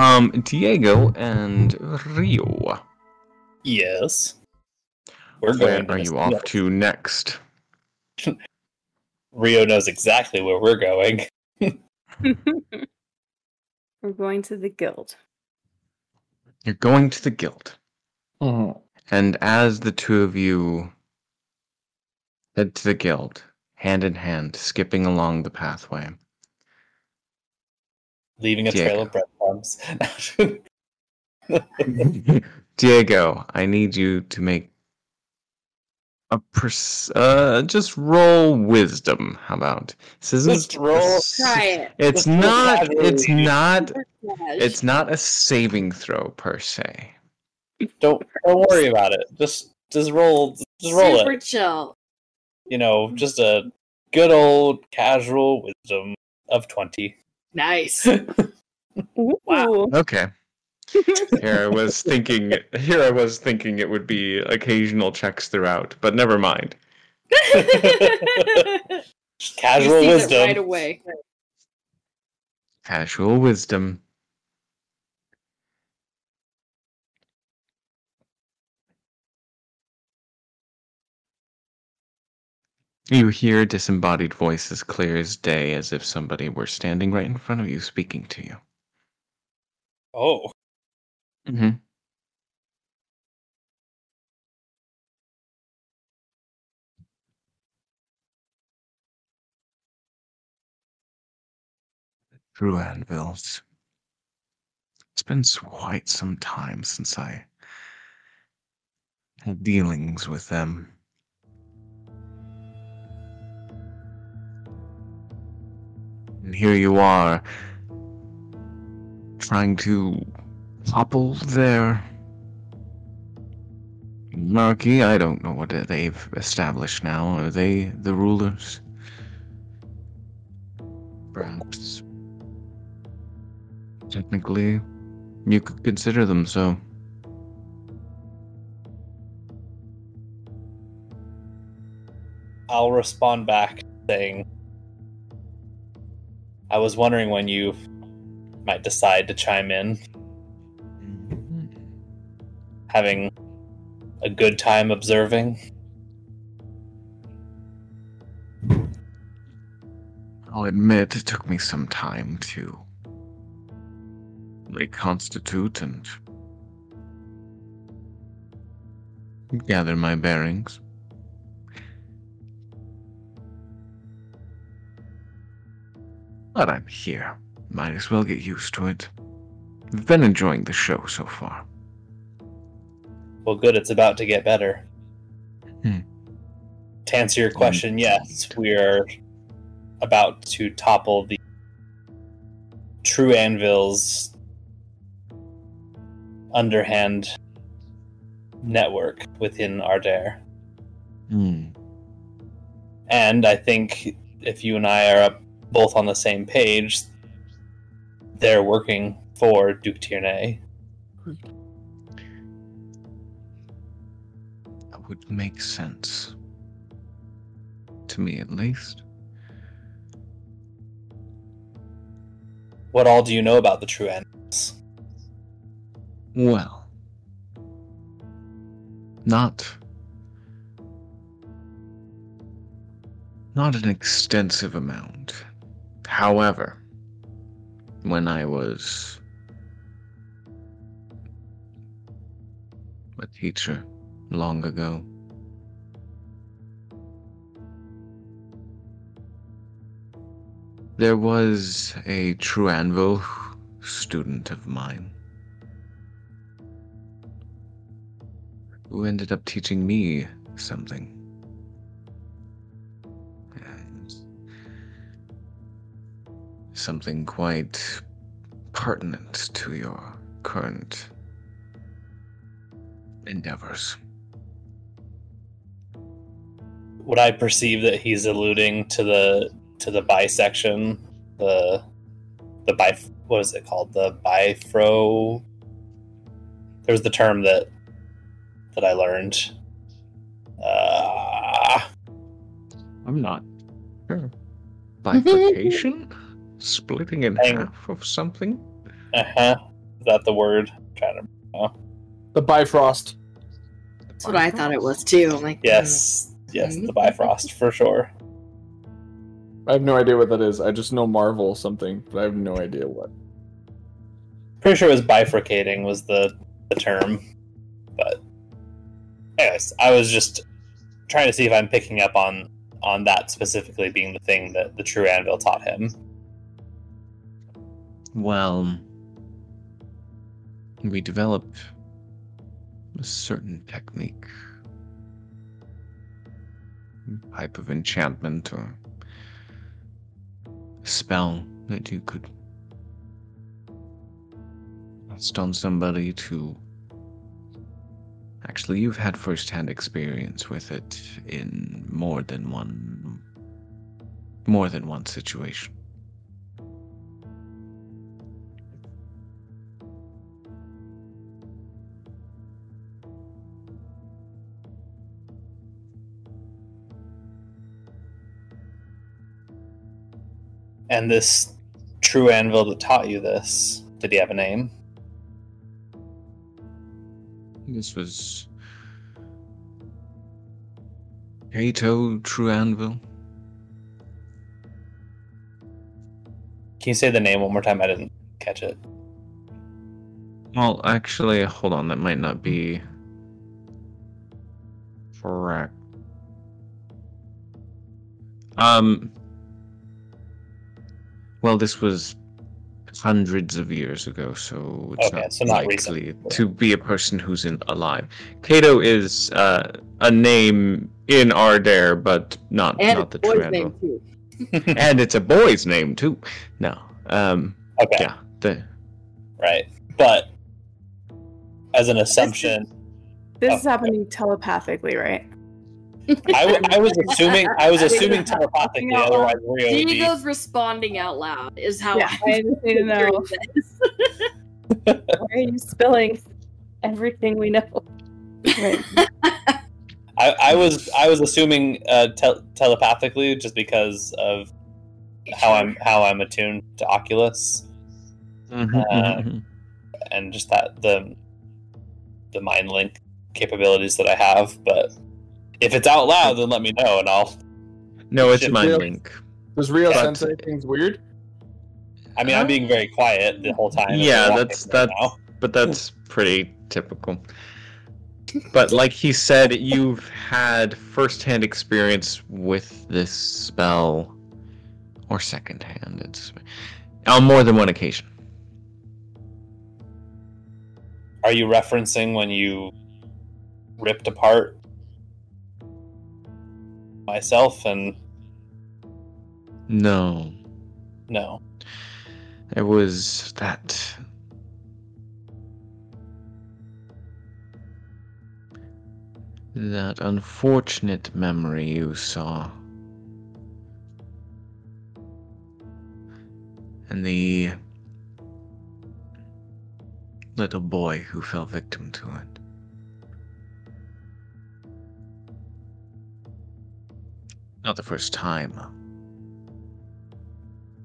Um, Diego and Rio. Yes. We're Where going. are you off to next? Rio knows exactly where we're going. We're going to the guild. You're going to the guild. And as the two of you head to the guild, hand in hand, skipping along the pathway, Leaving a trail of breadcrumbs. Diego, I need you to make a pers- uh just roll wisdom. How about this? Isn't Just roll. Try it. It's Just not. It's casually. not. It's It's not a saving throw per se. don't don't worry about it. Just just roll. Just roll super it. chill. You know, just a good old casual wisdom of twenty. Nice. Wow. Okay. Here I was thinking. Here I was thinking it would be occasional checks throughout, but never mind. Casual wisdom. Right away. Casual wisdom. You hear a disembodied voice as clear as day, as if somebody were standing right in front of you speaking to you. Oh, Mm-hmm. True anvils. It's been quite some time since I had dealings with them. And here you are, trying to topple their monarchy. I don't know what they've established now. Are they the rulers? Perhaps. Technically, you could consider them so. I'll respond back saying, I was wondering when you might decide to chime in, having a good time observing. I'll admit it took me some time to reconstitute and gather my bearings. But I'm here. Might as well get used to it. I've been enjoying the show so far. Well, good, it's about to get better. Hmm. To answer your question, yes, we are about to topple the True Anvil's underhand network within Ardere. Hmm. And I think if you and I are up both on the same page, they're working for Duke Tierney. That would make sense. To me, at least. What all do you know about the True Anvils? Well, not not an extensive amount. However, when I was a teacher long ago, there was a true anvil student of mine who ended up teaching me something. Something quite pertinent to your current endeavors. Would I perceive that he's alluding to the to the bisection, the the bi what is it called? The bifro. There's the term that that I learned. Uh, I'm not sure. Bifurcation? Splitting in Hang- half of something? uh-huh. Is that the word? I'm trying to. Oh. The Bifrost. That's what I thought it was too. I'm like, Yes, yes, the Bifrost for sure. I have no idea what that is. I just know Marvel something, but I have no idea what. Pretty sure it was bifurcating was the the term, but anyways, I was just trying to see if I'm picking up on on that specifically being the thing that the true anvil taught him. Well, we developed a certain technique, type of enchantment or spell that you could cast on somebody to. Actually, you've had first-hand experience with it in more than one, more than one situation. And this true anvil that taught you this, did he have a name? This was Kato True Anvil. Can you say the name one more time? I didn't catch it. Well, actually, hold on. That might not be correct. Um. Well, this was hundreds of years ago, so it's Okay, not so not likely recent. to be a person who's in alive. Kato is uh, a name in Ardere, but not and not the boy's true name too. and it's a boy's name too. No, um, Okay, yeah, the right. But as an assumption, This Oh, is happening telepathically, right? I, w- I was assuming I was assuming telepathically. Yeah. Otherwise, Rio would be. Diego's responding out loud is how Yeah, I just need to know. Why are you spilling everything we know? Right. I, I was I was assuming uh, tel- telepathically just because of how I'm how I'm attuned to Oculus Uh, and just that the the mind link capabilities that I have. But if it's out loud, then let me know and I'll. no, it's Shit, mind link. Does Rio But- Sensei things weird? I mean, I'm being very quiet the whole time. Yeah, that's- right that's- now. but that's pretty typical. But like he said, you've had first-hand experience with this spell, or second-hand. It's on more than one occasion. Are you referencing when you ripped apart myself and No, no? it was that. That unfortunate memory you saw. And the little boy who fell victim to it. Not the first time.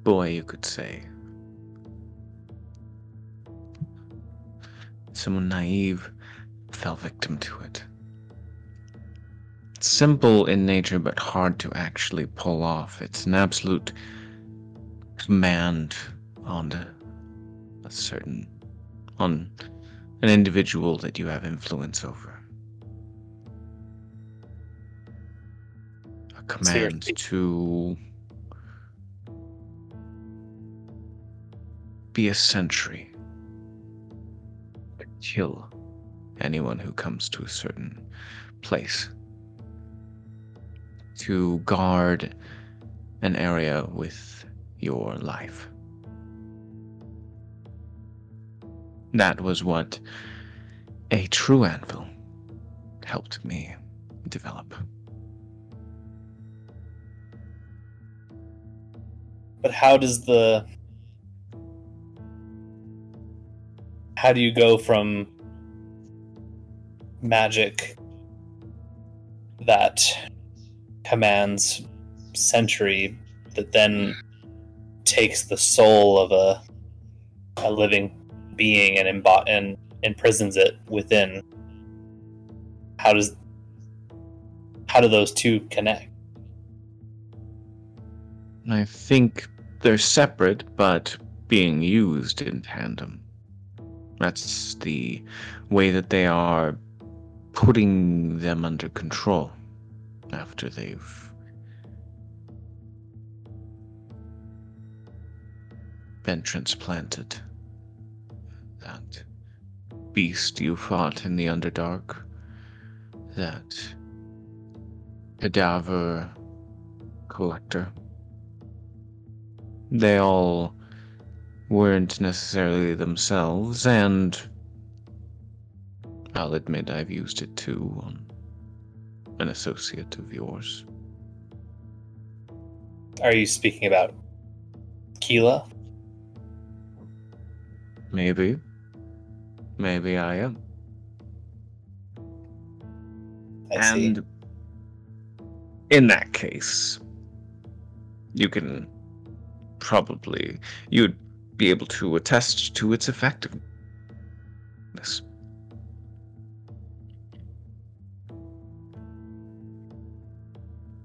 Boy, you could say. Someone naive fell victim to it. It's simple in nature, but hard to actually pull off. It's an absolute command on a, a certain on an individual that you have influence over. Command to be a sentry. to Kill anyone who comes to a certain place. To guard an area with your life. That was what a true anvil helped me develop. But how does the how do you go from magic that commands century that then takes the soul of a a living being and imbo- and imprisons it within. How does how do those two connect? I think they're separate, but being used in tandem. That's the way that they are putting them under control after they've been transplanted. That beast you fought in the Underdark, that cadaver collector. They all weren't necessarily themselves, and I'll admit I've used it too on an associate of yours. Are you speaking about Keela? Maybe. Maybe I am. I see. and in that case, you can probably you'd be able to attest to its effectiveness.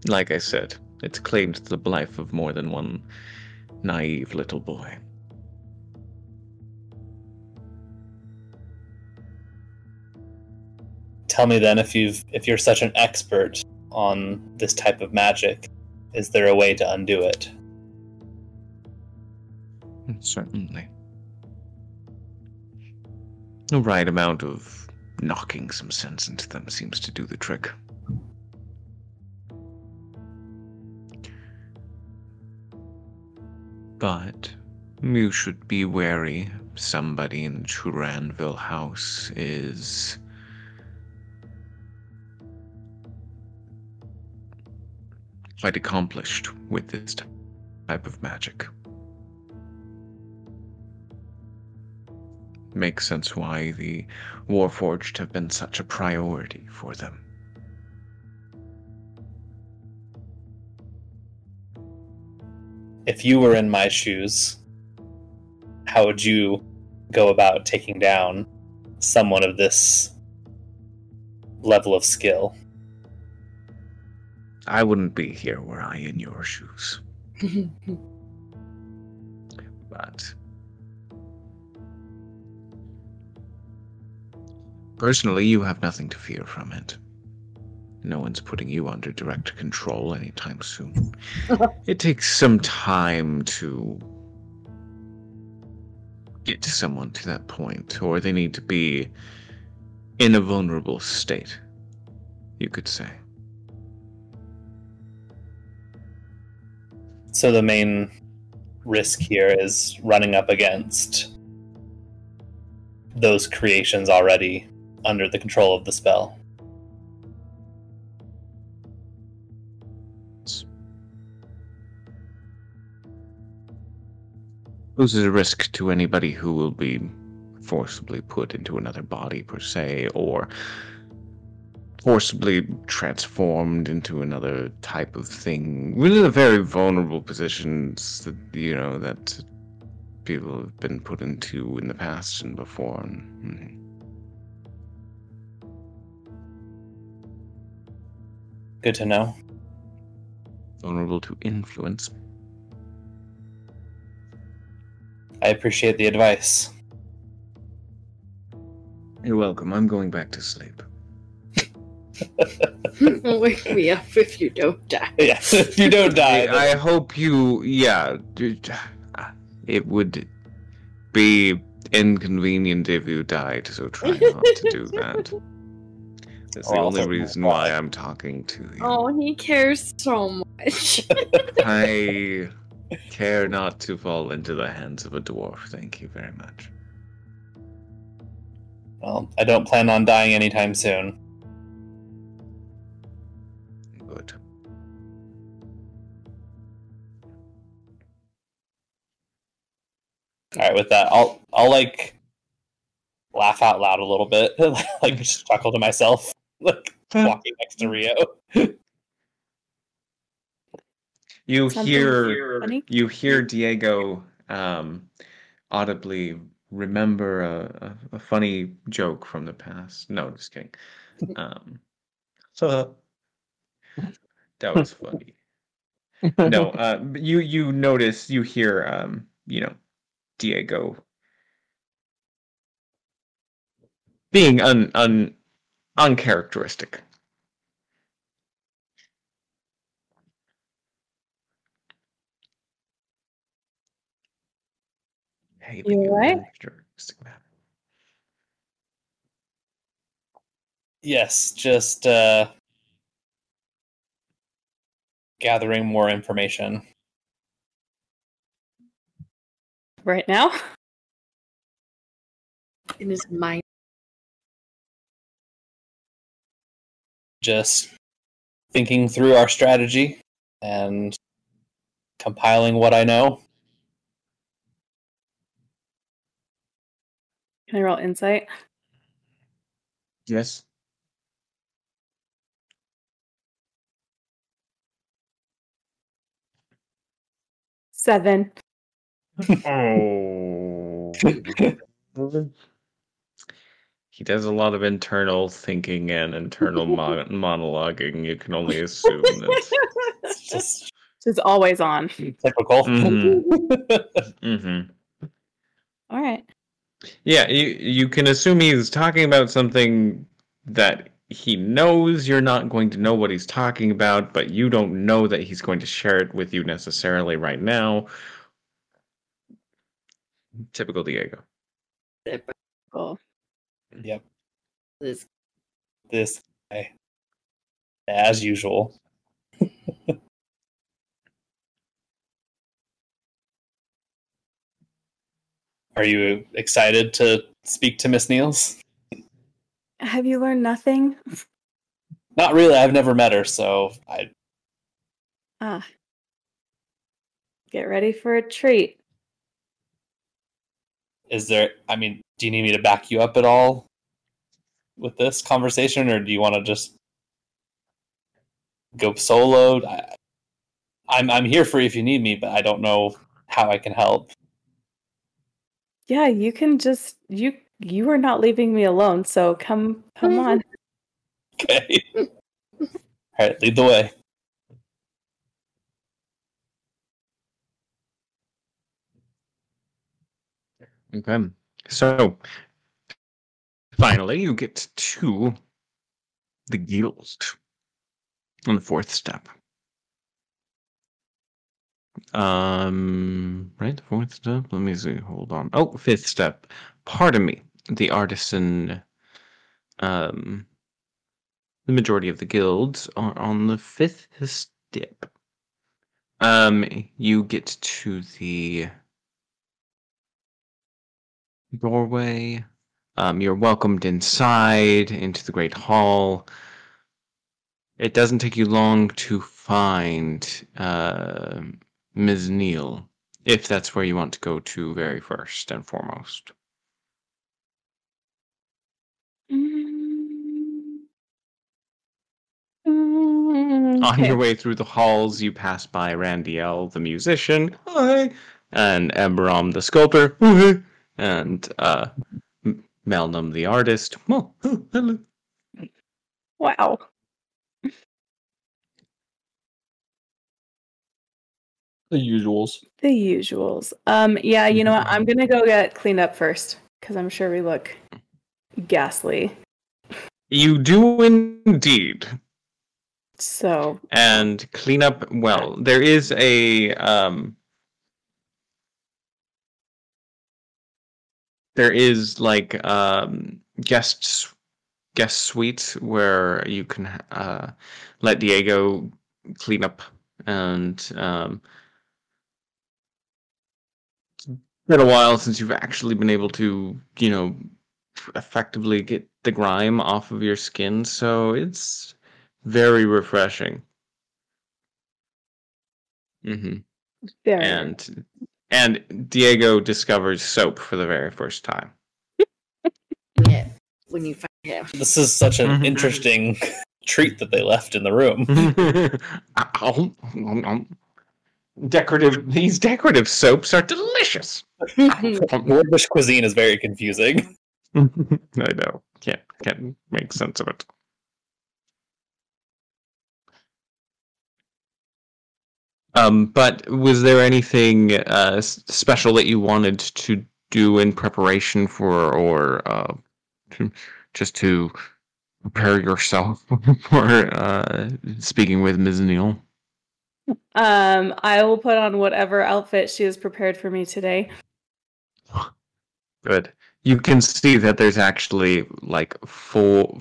Like I said, it's claimed the life of more than one naive little boy. Tell me then if you've if you're such an expert on this type of magic, is there a way to undo it? Certainly. The right amount of knocking some sense into them seems to do the trick. But you should be wary. Somebody in True Anvil House is quite accomplished with this type of magic. Makes sense why the Warforged have been such a priority for them. If you were in my shoes, how would you go about taking down someone of this level of skill? I wouldn't be here were I in your shoes. But personally, you have nothing to fear from it. No one's putting you under direct control anytime soon. it takes some time to get someone to that point, or they need to be in a vulnerable state, you could say. So the main risk here is running up against those creations already under the control of the spell. poses a risk to anybody who will be forcibly put into another body per se or forcibly transformed into another type of thing. Really the very vulnerable positions that you know that people have been put into in the past and before. And, Good to know. vulnerable to influence I appreciate the advice. you're welcome i'm going back to sleep Wake me up if you don't die. Yeah, if you don't die. I, I hope you, yeah. Ah, it would be inconvenient if you died, so try not to do that. That's oh, the Oh, I'll only reason why I'm talking to you. Oh, he cares so much. I care not to fall into the hands of a dwarf. Thank you very much. Well, I don't plan on dying anytime soon. Good. All right, with that, I'll I'll like laugh out loud a little bit, like just chuckle to myself, like walking next to Rio. You Something hear funny? you hear Diego um, audibly remember a, a, a funny joke from the past. No, just kidding. Um, so that was funny. no, uh, you you notice you hear um, you know, Diego being un un uncharacteristic. Hey, You being alright? uncharacteristic man. Yes, just uh, gathering more information. Right now? In his mind. Just thinking through our strategy and compiling what I know. Can I roll insight? Yes. Seven. Oh. he does a lot of internal thinking and internal mon- monologuing. You can only assume that. It's just Which is always on. typical. Mhm. hmm All right. Yeah, you you can assume he's talking about something that he knows you're not going to know what he's talking about, but you don't know that he's going to share it with you necessarily right now. Typical Diego. Cool. Yep, This this guy, as usual. Are you excited to speak to Miss Niels? Have you learned nothing? Not really. I've never met her, so I Ah. Get ready for a treat. Is there. I mean, do you need me to back you up at all with this conversation, or do you want to just go solo? I, I'm I'm here for you if you need me, but I don't know how I can help. Yeah, you can just you you are not leaving me alone, so come come on. Okay. All right, lead the way. Okay. So finally you get to the guild on the fourth step. Um right, the fourth step. Let me see. Hold on. Oh, fifth step. Pardon me. The artisan um the majority of the guilds are on the fifth step. Um you get to the doorway. Um, you're welcomed inside into the great hall. It doesn't take you long to find uh, Misnyl, if that's where you want to go to very first and foremost. Mm. Mm, On your way through the halls, you pass by Randy Randiel, the musician, hi, and Ebram, the sculptor, hi, and uh, M- Melnum, the artist. Oh, oh, hello. Wow. The usuals. The usuals. Um, yeah, you know what? I'm gonna go get cleaned up first because I'm sure we look ghastly. You do indeed. So and clean up well there is a um there is like um guests guest suite where you can uh let diego clean up and um it's been a while since you've actually been able to you know effectively get the grime off of your skin so it's very refreshing. Hmm very. And and Diego discovers soap for the very first time. yeah, when you find him. This is such an Mhm. interesting treat that they left in the room. decorative. These decorative soaps are delicious. Dwarvish cuisine is very confusing. I know. Can't can't make sense of it. Um, but was there anything uh, special that you wanted to do in preparation for, or uh, to, just to prepare yourself for uh, speaking with Misnyl? Um, I will put on whatever outfit she has prepared for me today. Good. You can see that there's actually like four.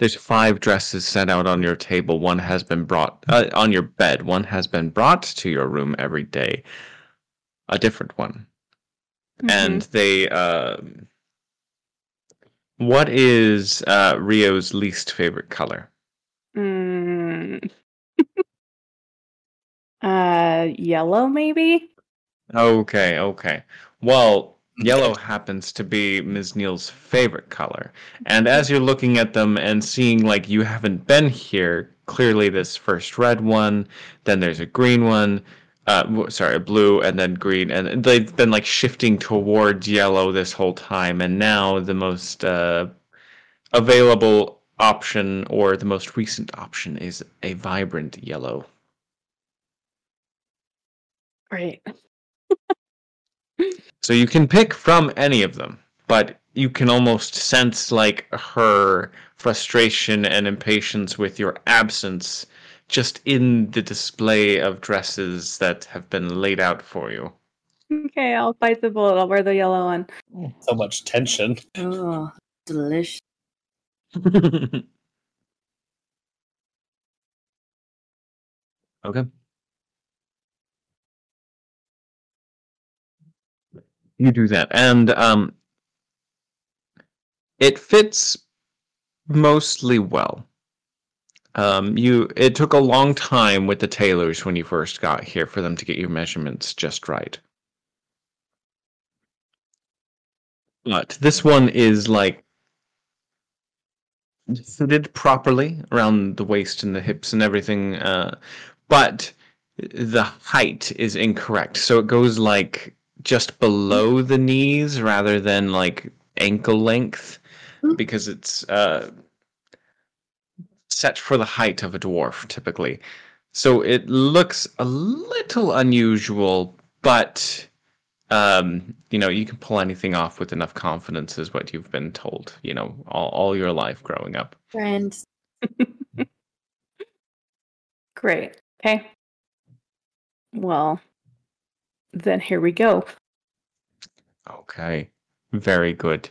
There's five dresses set out on your table. One has been brought uh, on your bed. One has been brought to your room every day. A different one, and they. um what is uh, Rio's least favorite color? Mm. uh, yellow maybe. Okay, okay. Well, yellow happens to be Misnyl's favorite color. And as you're looking at them and seeing like you haven't been here, clearly this first red one, then there's a green one, uh sorry, a blue and then green and they've been like shifting towards yellow this whole time and now the most uh available option or the most recent option is a vibrant yellow. Right. So you can pick from any of them, but you can almost sense like her frustration and impatience with your absence just in the display of dresses that have been laid out for you. Okay, I'll bite the bullet. I'll wear the yellow one. Mm, so much tension. Oh, delicious. okay. You do that. And um it fits mostly well. Um, you it took a long time with the tailors when you first got here for them to get your measurements just right. But this one is like fitted properly around the waist and the hips and everything, uh, but the height is incorrect. So it goes like just below the knees rather than like ankle length Hmm. because it's uh, set for the height of a dwarf typically. So it looks a little unusual, but um, you know, you can pull anything off with enough confidence, is what you've been told, you know, all, all your life growing up. Friends. Great. Okay. Well, then here we go. Okay, very good.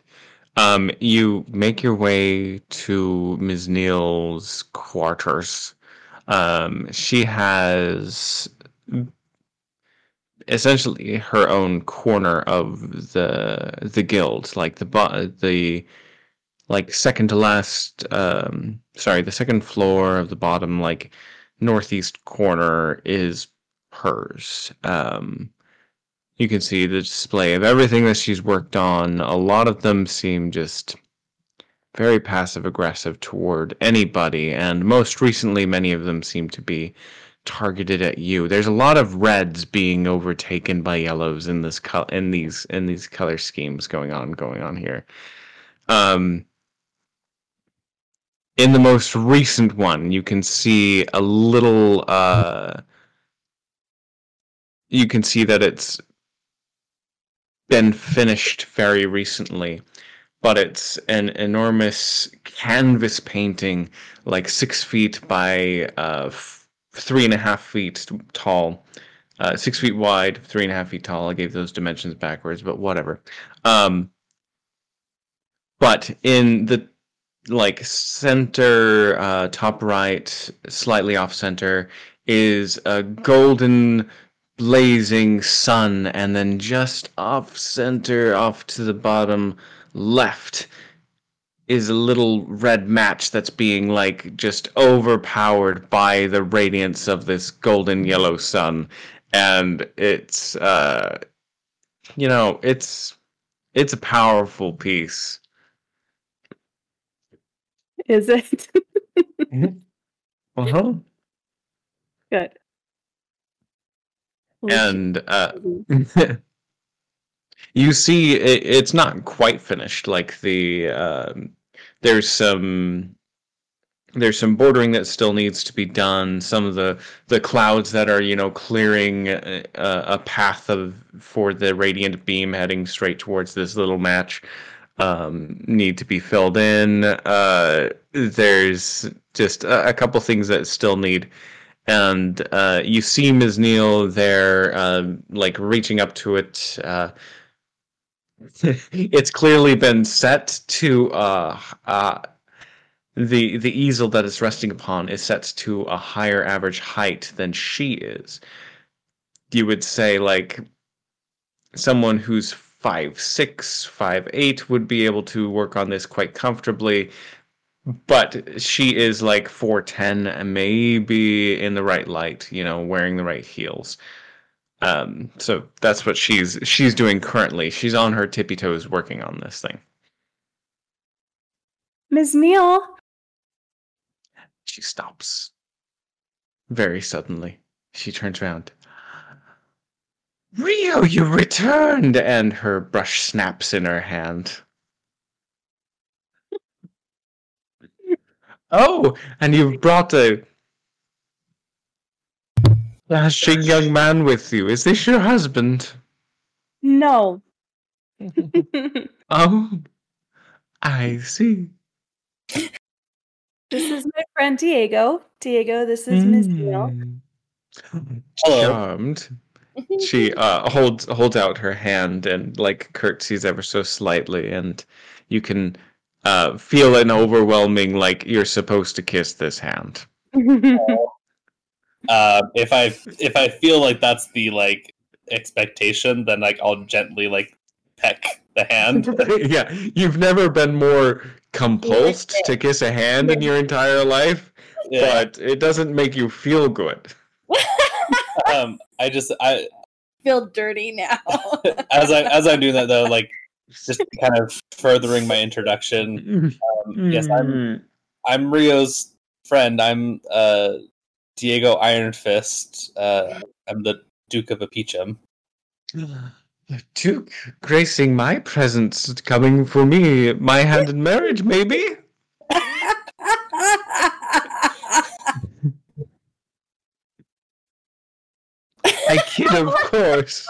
Um, you make your way to Misnyl's quarters. Um, she has essentially her own corner of the the guild, like the the like second to last. Um, sorry, the second floor of the bottom, like northeast corner, is hers. Um, you can see the display of everything that she's worked on. A lot of them seem just very passive aggressive toward anybody, and most recently, many of them seem to be targeted at you. There's a lot of reds being overtaken by yellows in this col- in these in these color schemes going on going on here. Um, in the most recent one, you can see a little. Uh, you can see that it's been finished very recently, but it's an enormous canvas painting, like six feet by uh, f- three and a half feet tall, uh, six feet wide, three and a half feet tall. I gave those dimensions backwards, but whatever. Um, but in the like center, uh, top right, slightly off center, is a golden blazing sun, and then just off center, off to the bottom left, is a little red match that's being like just overpowered by the radiance of this golden yellow sun. And it's, uh, you know, it's it's a powerful piece. Is it? Uh-huh. Good. And uh, you see it, it's not quite finished like the um, there's some there's some bordering that still needs to be done some of the the clouds that are you know clearing a, a path of for the radiant beam heading straight towards this little match um, need to be filled in. Uh, there's just a, a couple things that still need and uh, you see Misnyl there, um, like reaching up to it. Uh, it's clearly been set to uh, uh, the the easel that it's resting upon is set to a higher average height than she is. You would say like someone who's five six, five eight would be able to work on this quite comfortably but she is like 410 and maybe in the right light you know wearing the right heels. Um so that's what she's she's doing currently. She's on her tippy toes working on this thing. Misnyl, she stops. Very suddenly she turns around. Rio you returned! And her brush snaps in her hand Oh, and you've brought a dashing young man with you. Is this your husband? no. Oh, I see. this is my friend Diego. Diego, this is Miss Neal. Mm. Hello. Charmed. She uh, holds holds out her hand and like curtsies ever so slightly, and you can uh, feel an overwhelming like you're supposed to kiss this hand. Uh, if I if I feel like that's the like expectation, then like I'll gently like peck the hand. yeah, you've never been more compulsed to kiss a hand in your entire life, Yeah. but it doesn't make you feel good. Um, I just I Feel dirty now. as I as I'm doing that though, like just kind of furthering my introduction. Um, yes, I'm I'm Rio's friend. I'm uh Diego Iron Fist. Uh, I'm the Duke of Apichum. The Duke gracing my presence, coming for me, my hand in marriage, maybe? I kid, of course.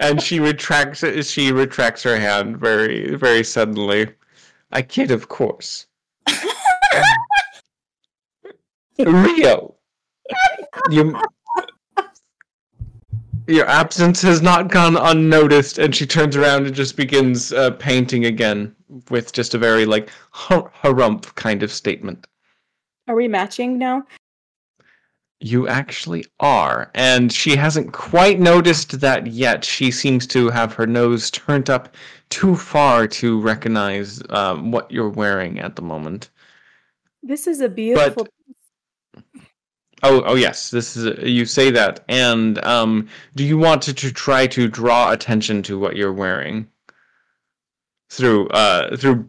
And she retracts it. she retracts her hand very very suddenly. I kid, of course. Rio, you, your absence has not gone unnoticed. And she turns around and just begins uh, painting again with just a very like har- harump kind of statement. Are we matching now? You actually are. And she hasn't quite noticed that yet. She seems to have her nose turned up too far to recognize um, what you're wearing at the moment. This is a beautiful. Oh, oh yes. This is you say that. And um, do you want to, to try to draw attention to what you're wearing through uh through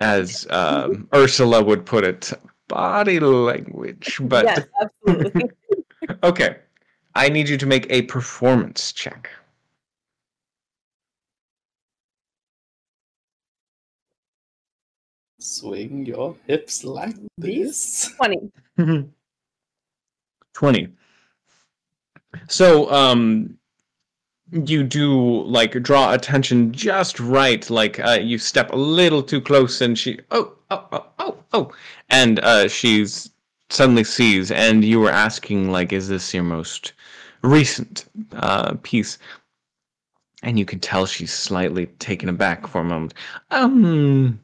as um, Ursula would put it, body language? But yes, absolutely. Okay. I need you to make a performance check. Swing your hips like this. 20. 20. So, um, you do like draw attention just right, like uh, you step a little too close, and she, oh, oh, oh, oh, oh, and uh, she's suddenly sees, and you were asking, like, is this your most recent uh, piece? And you can tell she's slightly taken aback for a moment. Um,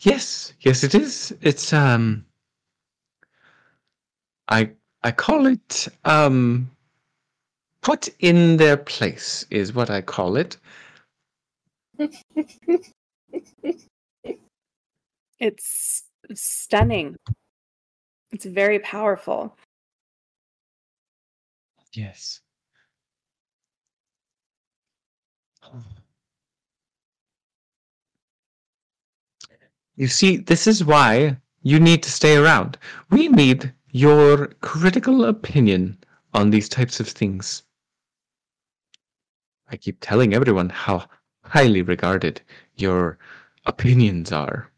yes, yes, it is. It's um, I I call it um put in their place is what I call it. It's stunning. It's very powerful. Yes. You see, this is why you need to stay around. We need your critical opinion on these types of things. I keep telling everyone how highly regarded your opinions are.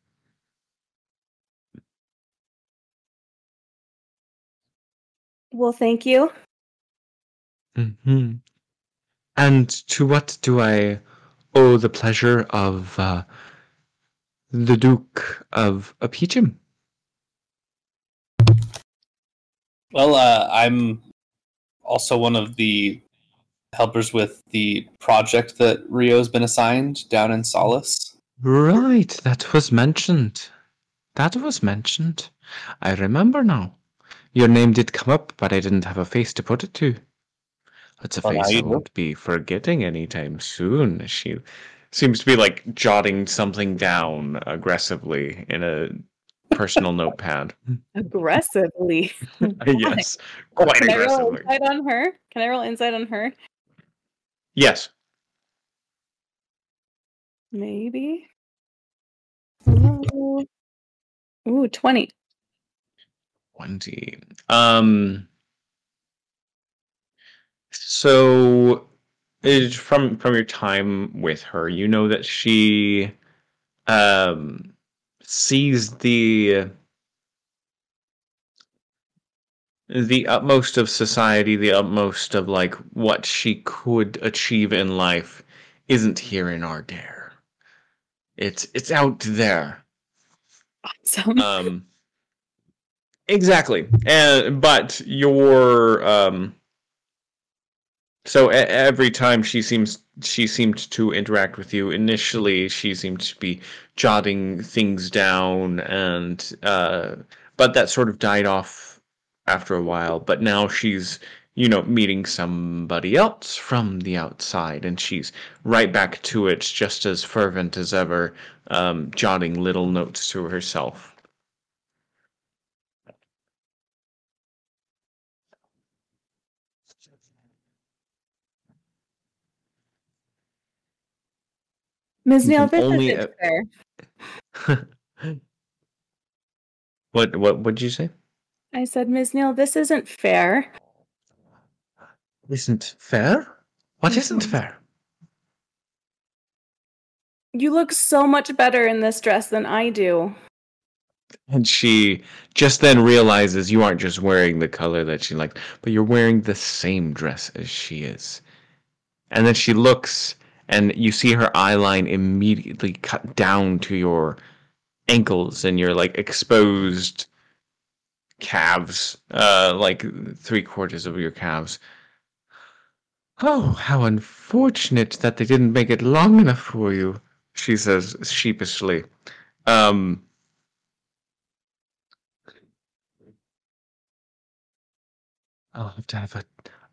Well, thank you. hmm And to what do I owe the pleasure of uh, the Duke of Apichem? Well, uh, I'm also one of the helpers with the project that Rio's been assigned down in Solace. Right, that was mentioned. That was mentioned. I remember now. Your name did come up, but I didn't have a face to put it to. That's a Well, face I you won't be forgetting anytime soon. She seems to be like jotting something down aggressively in a personal notepad. Aggressively. yes, quite Can I roll insight on her? Can I roll insight on her? Yes. Maybe. Ooh, Ooh 20. 20. Um so from from your time with her, you know that she um sees the the utmost of society, the utmost of like what she could achieve in life isn't here in Ardere. It's it's out there. Awesome. Um, exactly. And but your um, so every time she seems she seemed to interact with you initially, she seemed to be jotting things down, and uh, but that sort of died off after a while. But now she's you know meeting somebody else from the outside, and she's right back to it, just as fervent as ever, um, jotting little notes to herself. Ms. you Neal, can this only, uh, what what would you say? I said, Misnyl, this isn't fair. Isn't fair? What isn't Mhm. fair? You look so much better in this dress than I do. And she just then realizes you aren't just wearing the color that she liked, but you're wearing the same dress as she is. And then she looks and you see her eye line immediately cut down to your ankles and your like exposed calves, uh like three quarters of your calves. Oh, how unfortunate that they didn't make it long enough for you, she says sheepishly. Um I'll have to have a,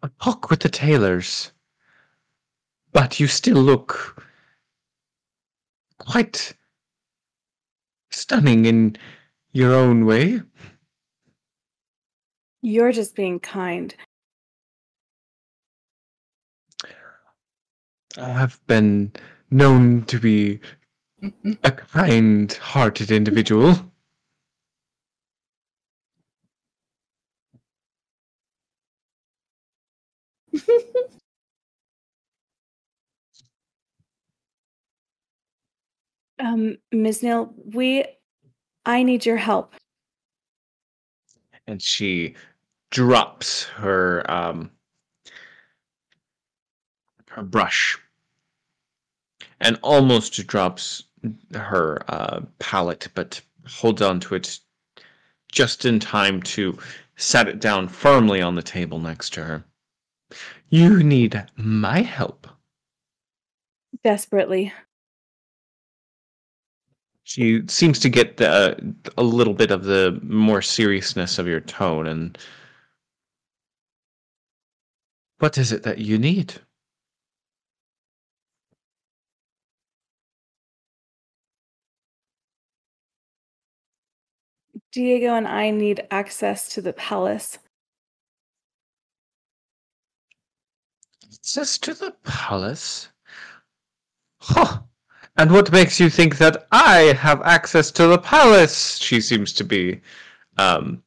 a talk with the tailors. But you still look quite stunning in your own way. You're just being kind. I have been known to be a kind hearted individual. Um, Misnyl, we I need your help. And she drops her um her brush and almost drops her uh, palette, but holds on to it just in time to set it down firmly on the table next to her. You need my help. Desperately. She seems to get the, a little bit of the more seriousness of your tone, and what is it that you need? Diego and I need access to the palace. Access to the palace? Huh. And what makes you think that I have access to the palace? She seems to be um,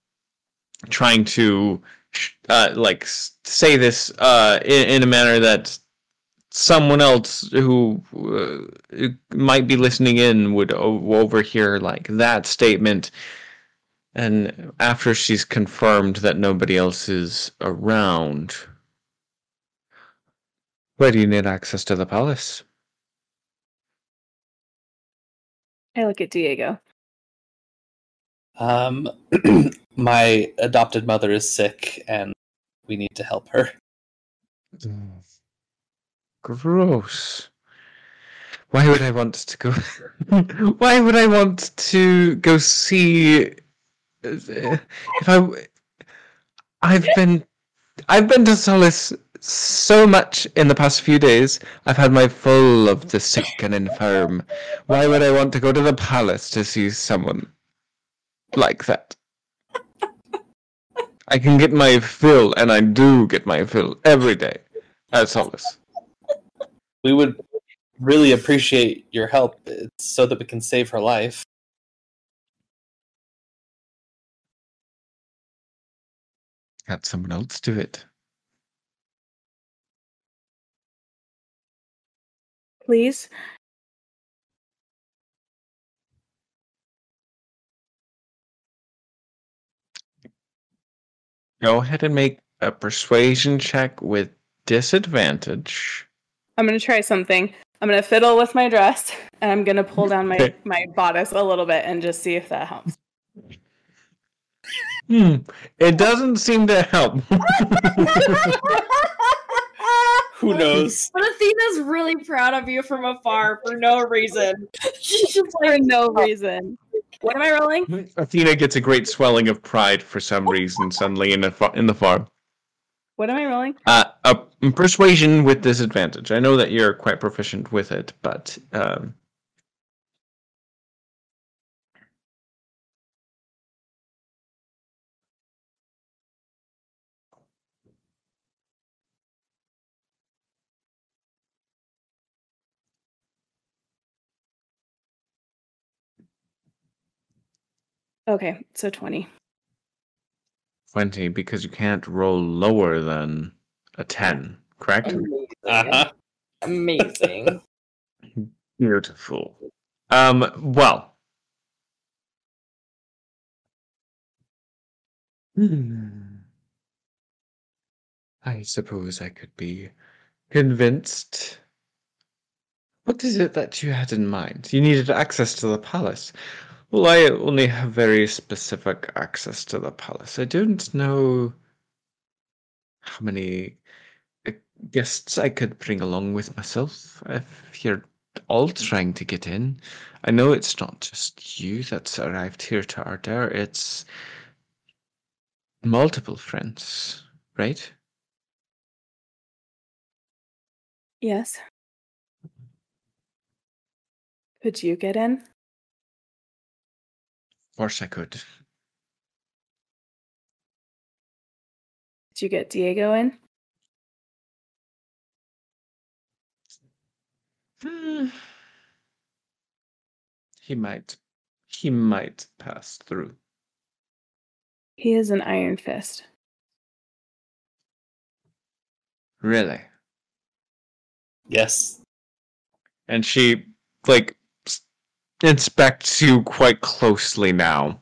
trying to uh, like say this uh, in, in a manner that someone else who uh, might be listening in would o- overhear like that statement and after she's confirmed that nobody else is around where do you need access to the palace I look at Diego. Um, my adopted mother is sick, and we need to help her. Mm. Gross. Why would I want to go? Why would I want to go see? If I, I've been, I've been to Solace so much in the past few days. I've had my full of the sick and infirm. Why would I want to go to the palace to see someone like that? I can get my fill, and I do get my fill every day at Solace. We would really appreciate your help so that we can save her life. Have someone else do it. Please. Go ahead and make a persuasion check with disadvantage. I'm gonna try something. I'm gonna fiddle with my dress and I'm gonna pull down my, my bodice a little bit and just see if that helps. Hmm. It doesn't seem to help. Who knows? But Athena's really proud of you from afar for no reason. She's just For no reason. What am I rolling? Athena gets a great swelling of pride for some reason suddenly in the fa- in the farm. What am I rolling? Uh, a persuasion with disadvantage. I know that you're quite proficient with it, but um, Okay, so 20. twenty because you can't roll lower than a ten. Correct. amazing. Uh-huh. Amazing. Beautiful. Um. Well. Hmm. I suppose I could be convinced. What is it that you had in mind? You needed access to the palace. Well, I only have very specific access to the palace. I don't know how many uh, guests I could bring along with myself if you're all trying to get in. I know it's not just you that's arrived here to Ardere, it's multiple friends, right? Yes. Could you get in? Of course I could. Did you get Diego in? Hmm. He might. He might pass through. He is an Iron Fist. Really? Yes. And she, like, s- inspects you quite closely now.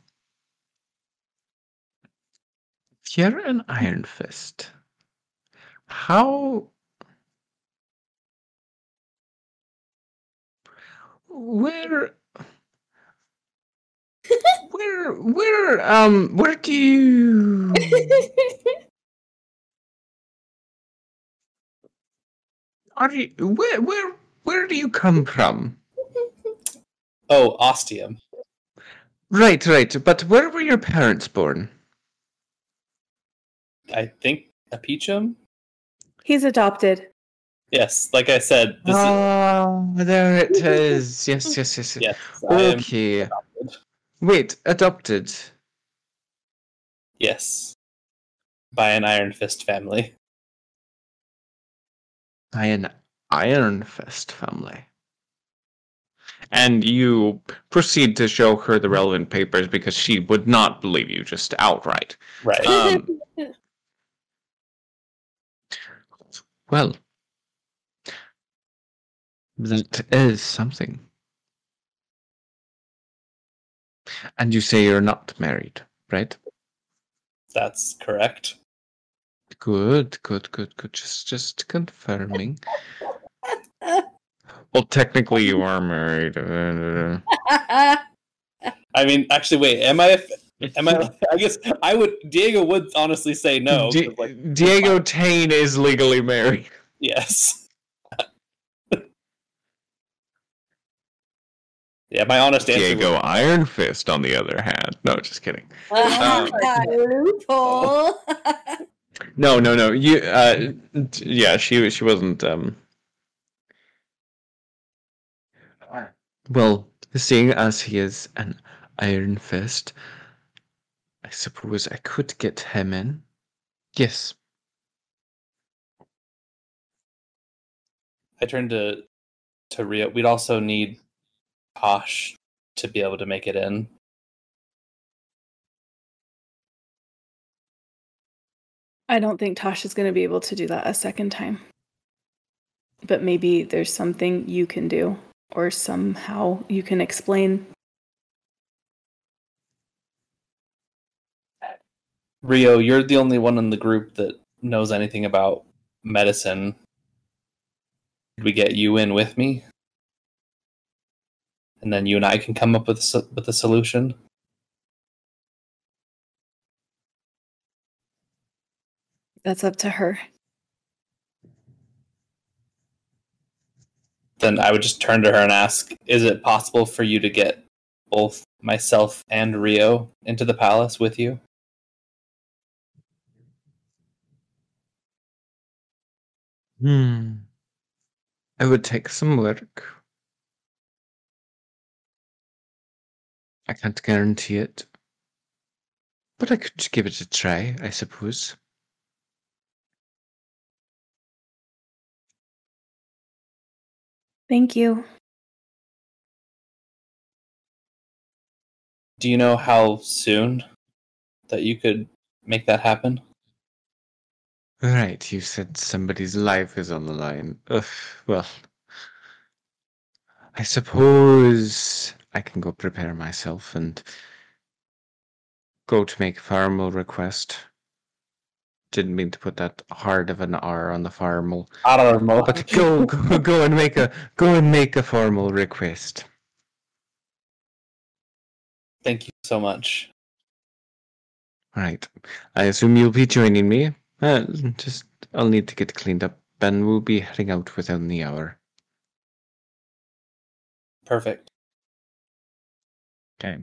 You're an Iron Fist. How. Where. Where. Where. Um. Where do you. Are you. Where. Where. Where do you come from? Oh, ostium. Right, right. But where were your parents born? I think Apichum? He's adopted. Yes, like I said, this is oh, there it is. Yes, yes, yes. yes. yes. I am, Okay. Wait, adopted. yes. By an Iron Fist family. by an Iron Fist family. And you proceed to show her the relevant papers because she would not believe you just outright. Right. Um, Well, that is something. And you say you're not married, right? That's correct. Good, good, good, good. Just, just confirming. Well, technically, you are married. Uh, I mean, actually, wait. Am I? Am I? I guess I would. Diego would honestly say no. Di- 'cause, like, Diego Tane is legally married. yes. yeah, my honest answer. Diego would- Iron Fist, on the other hand. No, just kidding. Um, Loophole. No, no, no. You, uh, yeah, she, she wasn't. Um. Well, seeing as he is an Iron Fist, I suppose I could get him in. Yes. I turned to to Rio. We'd also need Tosh to be able to make it in. I don't think Tosh is going to be able to do that a second time. But maybe there's something you can do, or somehow you can explain. Rio, you're the only one in the group that knows anything about medicine. Could we get you in with me? And then you and I can come up with a, with a solution. That's up to her. Then I would just turn to her and ask, "Is it possible for you to get both myself and Rio into the palace with you?" Hmm. It would take some work. I can't guarantee it. But I could give it a try, I suppose. Thank you. Do you know how soon that you could make that happen? Right, you said somebody's life is on the line. Ugh, well. I suppose I can go prepare myself and go to make a formal request. Didn't mean to put that hard of an R on the formal. I don't know. But go, go, go and make a go and make a formal request. Thank you so much. Right. I assume you'll be joining me. Uh, just I'll need to get cleaned up, and we'll be heading out within the hour. Perfect. Okay.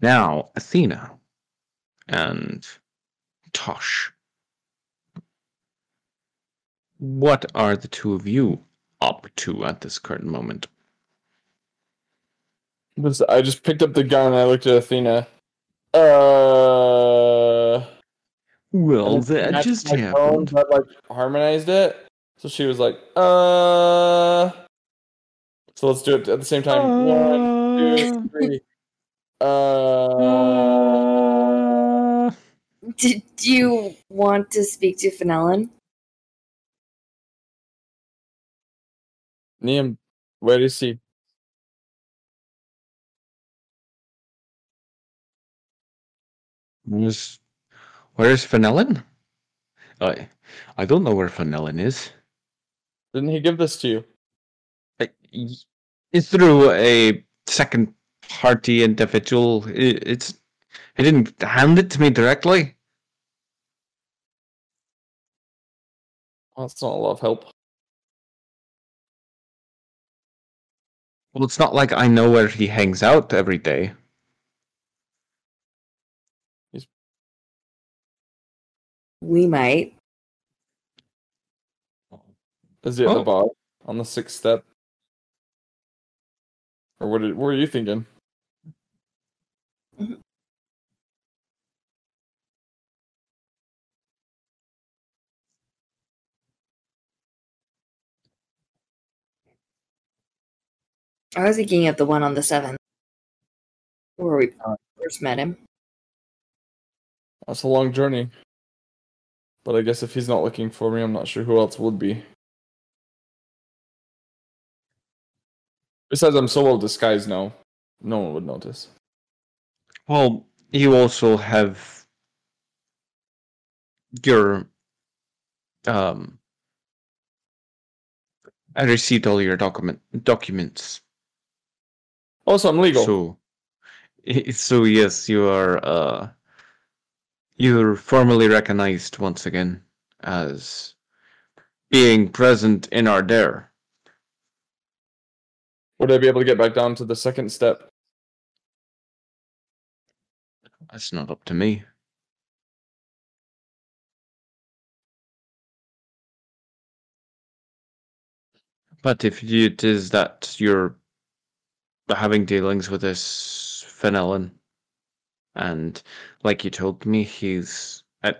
Now, Athena and Tosh. What are the two of you up to at this current moment? I just picked up the gun and I looked at Athena. Uh. Well, that just happened. But like harmonized it. So she was like, uh. So let's do it at the same time. One, two, three. Uh. Did you want to speak to Finellen? Niam, where is he? Where's, where's Finellen? I, I don't know where Finellen is. Didn't he give this to you? It's through a second party individual. I- It's he didn't hand it to me directly. Well, that's not a lot of help. Well, it's not like I know where he hangs out every day. We might. Is he at Oh. the bar on the sixth step? Or what, did, what were you thinking? I was thinking of the one on the seventh, where we first met him. That's a long journey. But I guess if he's not looking for me, I'm not sure who else would be. Besides, I'm so well disguised now, no one would notice. Well, you also have your um I received all your document documents. Also, I'm legal. So so yes, you are uh you're formally recognized once again as being present in Ardere. Would I be able to get back down to the second step? That's not up to me. But if it is that you're having dealings with this Finellen, and like you told me, he's i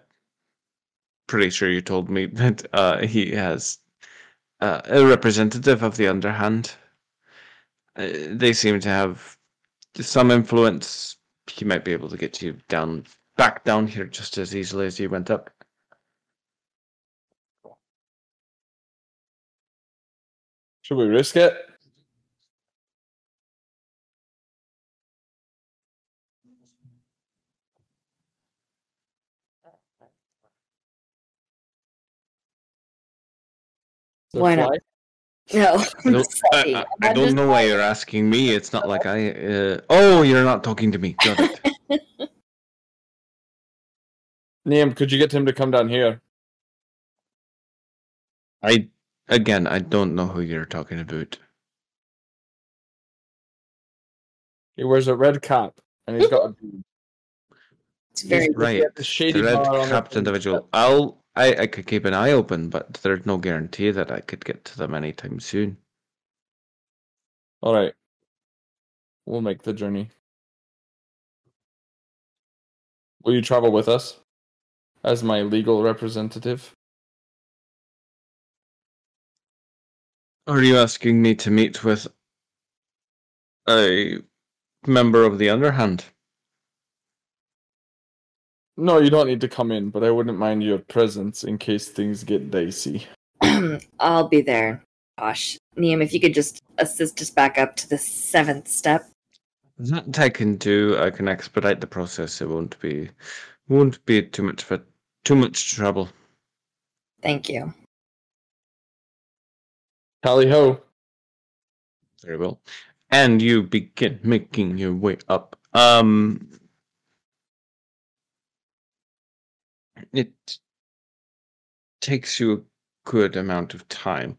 pretty sure you told me that uh, he has uh, a representative of the underhand. Uh, they seem to have some influence. He might be able to get you down, back down here just as easily as you went up. Should we risk it? Does it Why not? fly? No, I don't, I. I- I I'm don't know why you're asking me. It's not like I. Uh... Oh, you're not talking to me. Got it. Niam, could you get him to come down here? I again, I don't know who you're talking about. He wears a red cap and he's got a. It's very He's right. the shady The red bar on the capped individual. I'll. I, I could keep an eye open, but there's no guarantee that I could get to them anytime soon. All right. We'll make the journey. Will you travel with us as my legal representative? Are you asking me to meet with a member of the underhand? No, you don't need to come in, but I wouldn't mind your presence in case things get dicey. I'll be there. Gosh, Niam, if you could just assist us back up to the seventh step. That I can do. I can expedite the process. It won't be, won't be too much for too much trouble. Thank you. Tally ho. Very well. And you begin making your way up. Um, it takes you a good amount of time.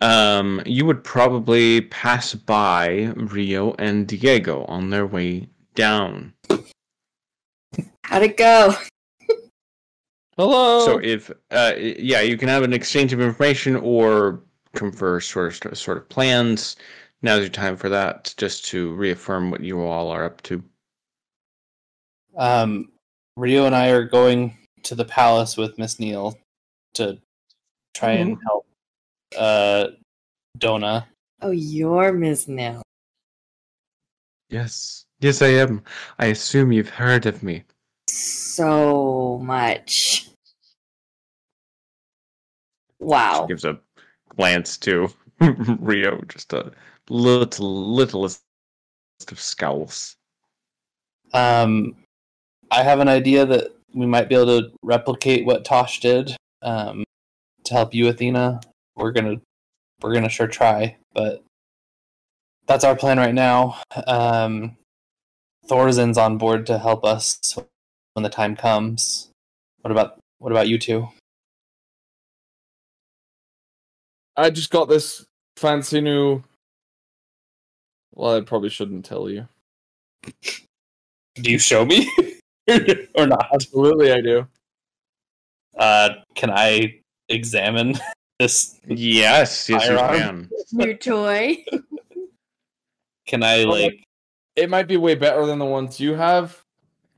Um, you would probably pass by Rio and Diego on their way down. How'd it go? Hello. So if uh, yeah, you can have an exchange of information or confer sort of sort of plans. Now's your time for that, just to reaffirm what you all are up to. Um, Rio and I are going to the palace with Misnyl to try and help uh, Dona. Oh, you're Misnyl. Yes, yes, I am. I assume you've heard of me. So much. She Wow. gives a glance to Rio, just a little littlest of scowls. Um, I have an idea that we might be able to replicate what Tosh did um, to help you, Athena. We're gonna we're gonna sure try, but that's our plan right now. Um, Thorzin's on board to help us when the time comes. What about what about you two? I just got this fancy new. Well, I probably shouldn't tell you. Do you show me or not? Absolutely, I do. Uh, can I examine this? Yes, yes, you can. New toy. Can I Oh, like? It might be way better than the ones you have.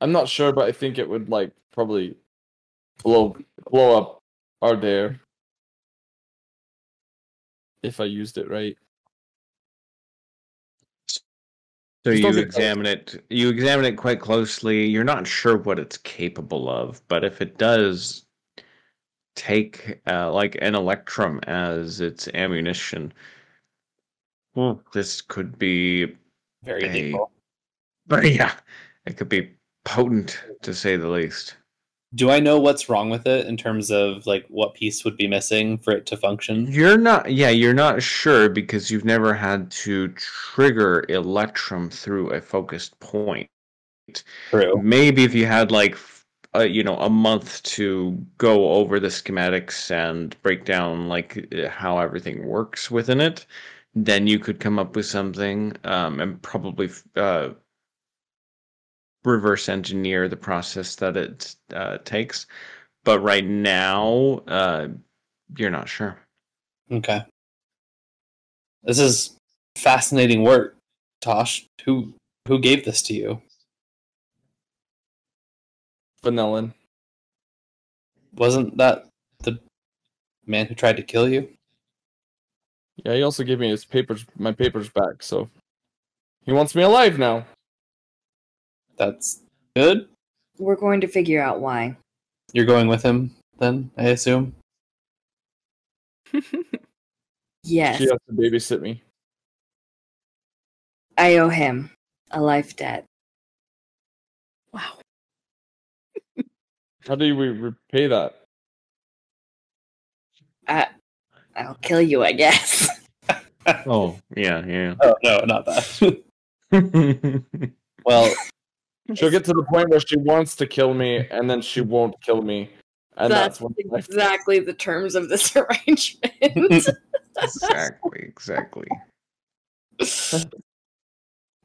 I'm not sure, but I think it would like probably blow blow up Ardere if I used it right. So you examine it. You examine it quite closely. You're not sure what it's capable of, but if it does take uh, like an electrum as its ammunition. Well, this could be, Very lethal. but yeah, it could be potent to say the least. Do I know what's wrong with it in terms of like what piece would be missing for it to function? You're not, yeah, you're not sure because you've never had to trigger electrum through a focused point. True. Maybe if you had like, uh, you know, a month to go over the schematics and break down like how everything works within it, then you could come up with something um, and probably uh, reverse engineer the process that it uh, takes. But right now, uh, you're not sure. Okay. This is fascinating work, Tosh. Who who gave this to you? Finellen. Wasn't that the man who tried to kill you? Yeah, he also gave me his papers, my papers back. So he wants me alive now. That's good. We're going to figure out why. You're going with him then, I assume. Yes, She has to babysit me. I owe him a life debt. wow. How do we repay that? I, I'll kill you, I guess. Oh, yeah, yeah. Oh no, not that. well, She'll get to the point where she wants to kill me, and then she won't kill me, and that's, That's exactly the terms of this arrangement. exactly, exactly.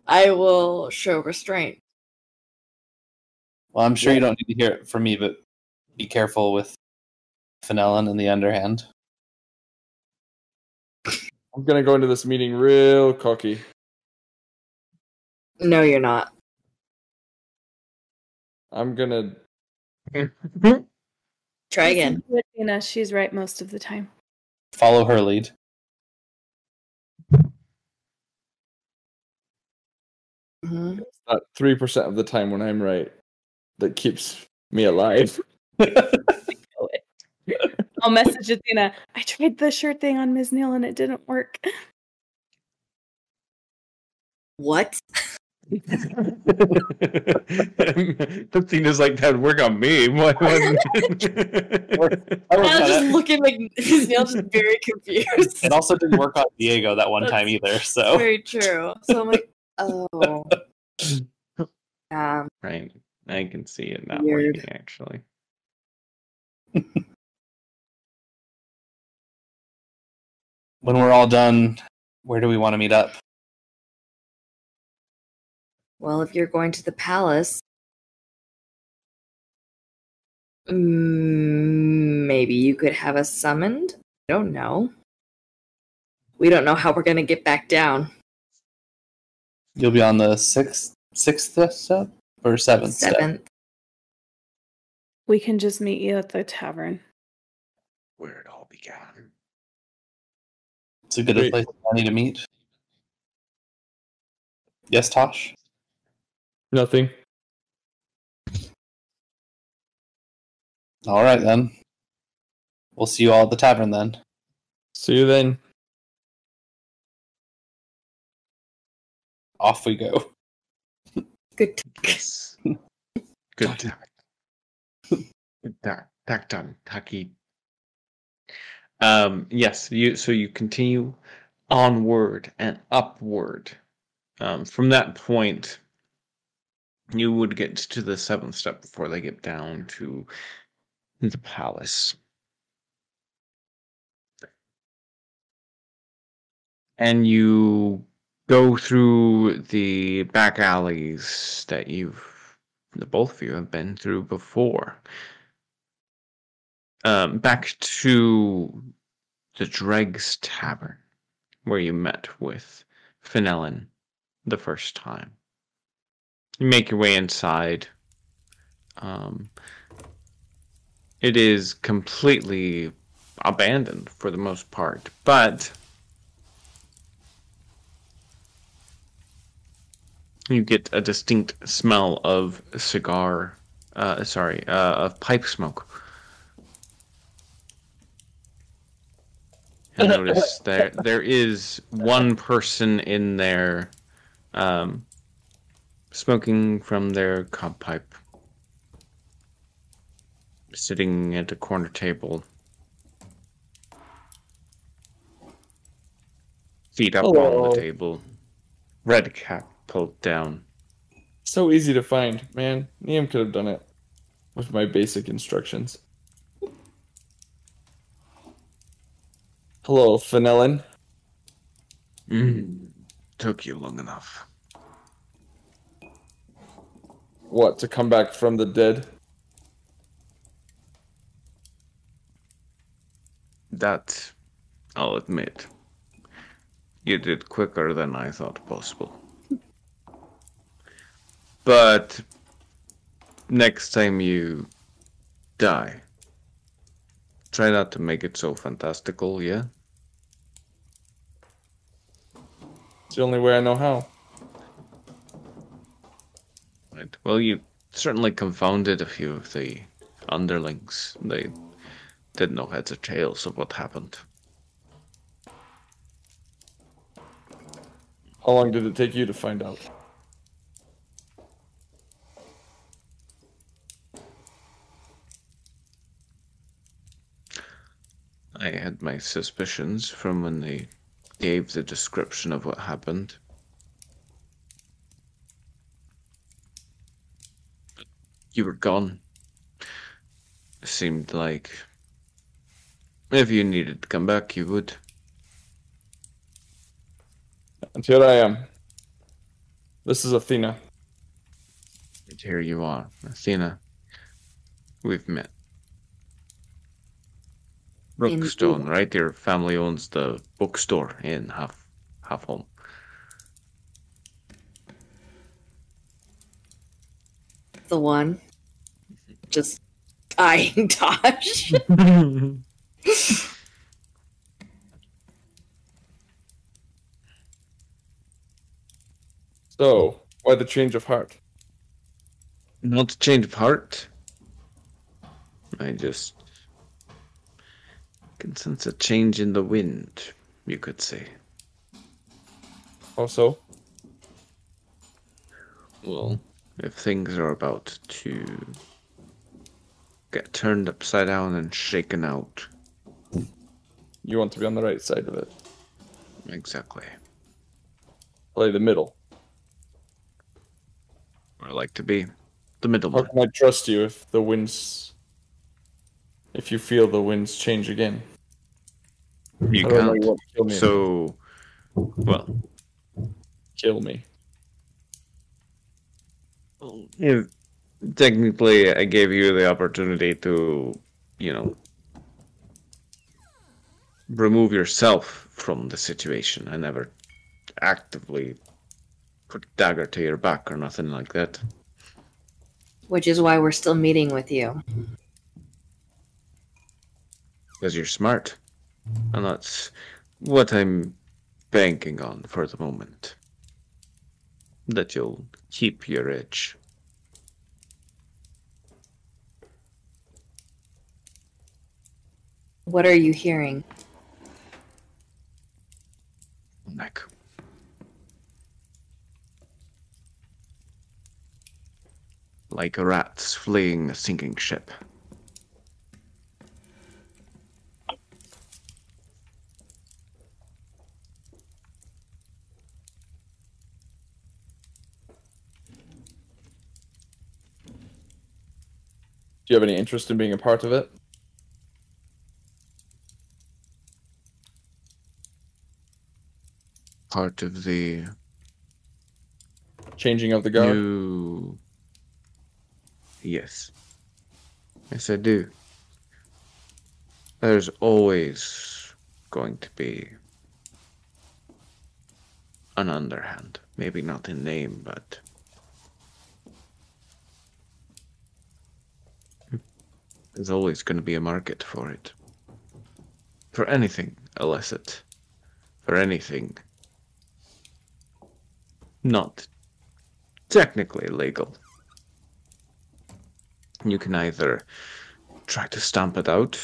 I will show restraint. well, I'm sure you don't need to hear it from me, but be careful with Finellen in the underhand. I'm gonna go into this meeting real cocky. No, you're not. I'm gonna. Try again. Tina, she's right most of the time. Follow her lead. Mhm. That three percent of the time when I'm right, that keeps me alive. I'll message Athena. I tried the shirt thing on Misnyl and it didn't work. What? Athena's like that work on me. Why wasn't I I was just it. looking like Neil, just very confused. It also didn't work on Diego that one time either. So Very true. So I'm like, oh. Um, right. I can see it not Weird. working actually. when we're all done, where do we want to meet up? Well, if you're going to the palace, mm, maybe you could have us summoned. I don't know. We don't know how we're gonna get back down. You'll be on the sixth sixth step or seventh step. Seventh. We can just meet you at the tavern. Where it all began. It's a good Great. place I need to meet. Yes, Tosh. Nothing. All right then. We'll see you all at the tavern then. See you then. Off we go. Good. Yes. Good tack. Good tack. Tacked on. Tacky. Um, yes, you so you continue onward and upward. Um, from that point, you would get to the seventh step before they get down to the palace. And you go through the back alleys that you've the both of you have been through before. Um, back to the Dregs Tavern, where you met with Finellen the first time. You make your way inside. Um, it is completely abandoned for the most part, but you get a distinct smell of cigar, uh, sorry, uh, of pipe smoke And notice there there is one person in there, um, smoking from their cob pipe, sitting at a corner table, feet up on the table, red cap pulled down. So easy to find, man. Liam could have done it with my basic instructions. Hello, Finellen. Mm, took you long enough. What, to come back from the dead? That, I'll admit, you did quicker than I thought possible. But next time you die, try not to make it so fantastical, yeah? It's the only way I know how. Right. Well, you certainly confounded a few of the underlings. They didn't know heads or tails of what happened. How long did it take you to find out? I had my suspicions from when they gave the description of what happened. You were gone. It seemed like if you needed to come back, you would. And here I am. This is Athena. And here you are, Athena. We've met. Brookstone, Indeed. right? Your family owns the bookstore in Half Half Home. The one. Just eyeing Tosh. So, why the change of heart? Not a change of heart. I just can sense a change in the wind, you could say. Also, Well, if things are about to get turned upside down and shaken out. you want to be on the right side of it. Exactly. Play the middle. Where I like to be. The middle. How can I trust you if the winds. If you feel the winds change again? You How do I know can't. you won't kill me? So, well, kill me. If technically I gave you the opportunity to, you know, remove yourself from the situation. I never actively put dagger to your back or nothing like that. Which is why we're still meeting with you. Because you're smart. And that's what I'm banking on for the moment. That you'll keep your edge. What are you hearing? Neck. Like rats fleeing a sinking ship. You have any interest in being a part of it? Part of the Changing of the guard? new. Yes. Yes, I do. There's always going to be an underhand. Maybe not in name, but. There's always going to be a market for it. For anything illicit. For anything not technically legal. You can either try to stamp it out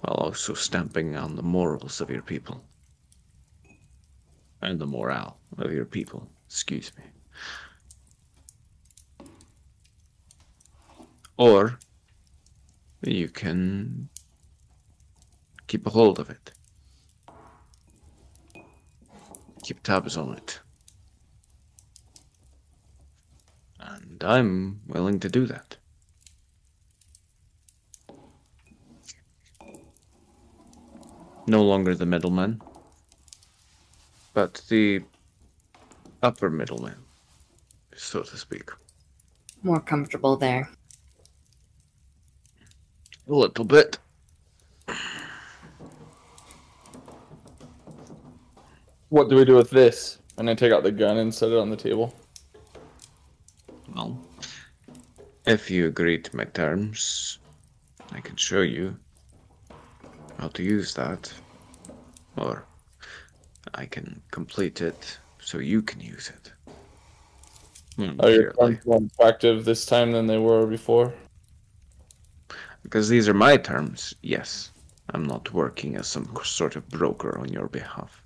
while also stamping on the morals of your people. And the morale of your people, excuse me. Or you can keep a hold of it. Keep tabs on it. And I'm willing to do that. No longer the middleman, but the upper middleman, so to speak. More comfortable there. A little bit. What do we do with this? And I take out the gun and set it on the table. Well, if you agree to my terms, I can show you how to use that. Or I can complete it so you can use it. Hmm, Are your surely. terms more attractive this time than they were before? Because these are my terms, yes. I'm not working as some sort of broker on your behalf.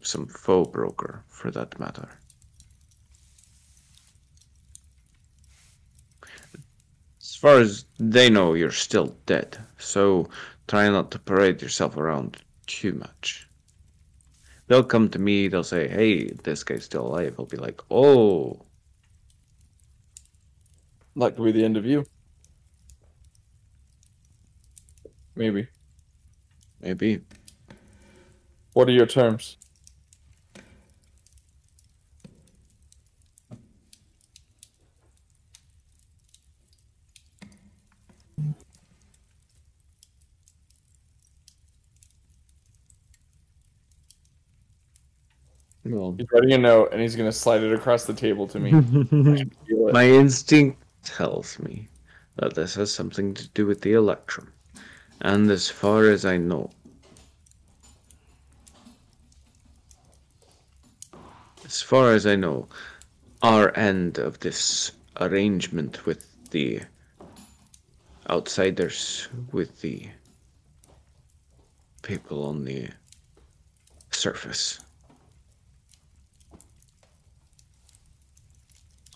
Some faux broker, for that matter. As far as they know, you're still dead, so try not to parade yourself around too much. They'll come to me, they'll say, hey, this guy's still alive. I'll be like, oh, could be the end of you. Maybe. maybe. What are your terms? Well, He's writing a note and he's gonna slide it across the table to me. My instinct tells me that this has something to do with the Electrum. And as far as I know, as far as I know, our end of this arrangement with the outsiders, with the people on the surface,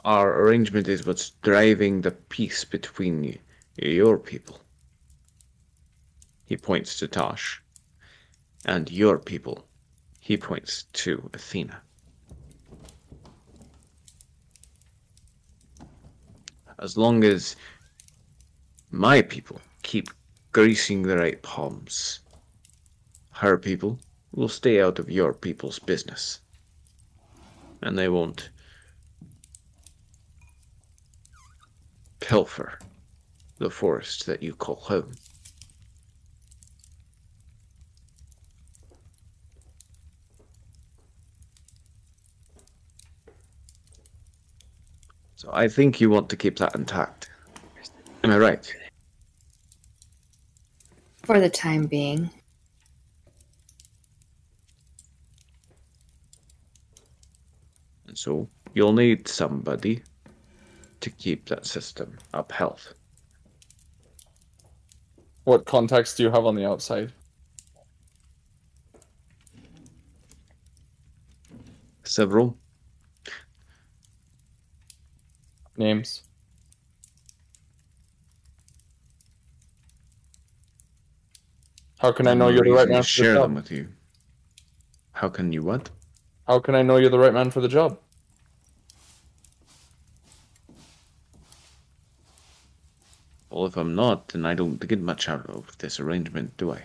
our arrangement is what's driving the peace between your people. He points to Tosh. And your people. He points to Athena. As long as my people keep greasing the right palms, her people will stay out of your people's business. And they won't pilfer the forest that you call home. So I think you want to keep that intact. Am I right? For the time being. And so you'll need somebody to keep that system upheld. What contacts do you have on the outside? Several. Names. How can I know you're the right man for the share them with you. How can you what? How can I know you're the right man for the job? Well, if I'm not, then I don't get much out of this arrangement, do I?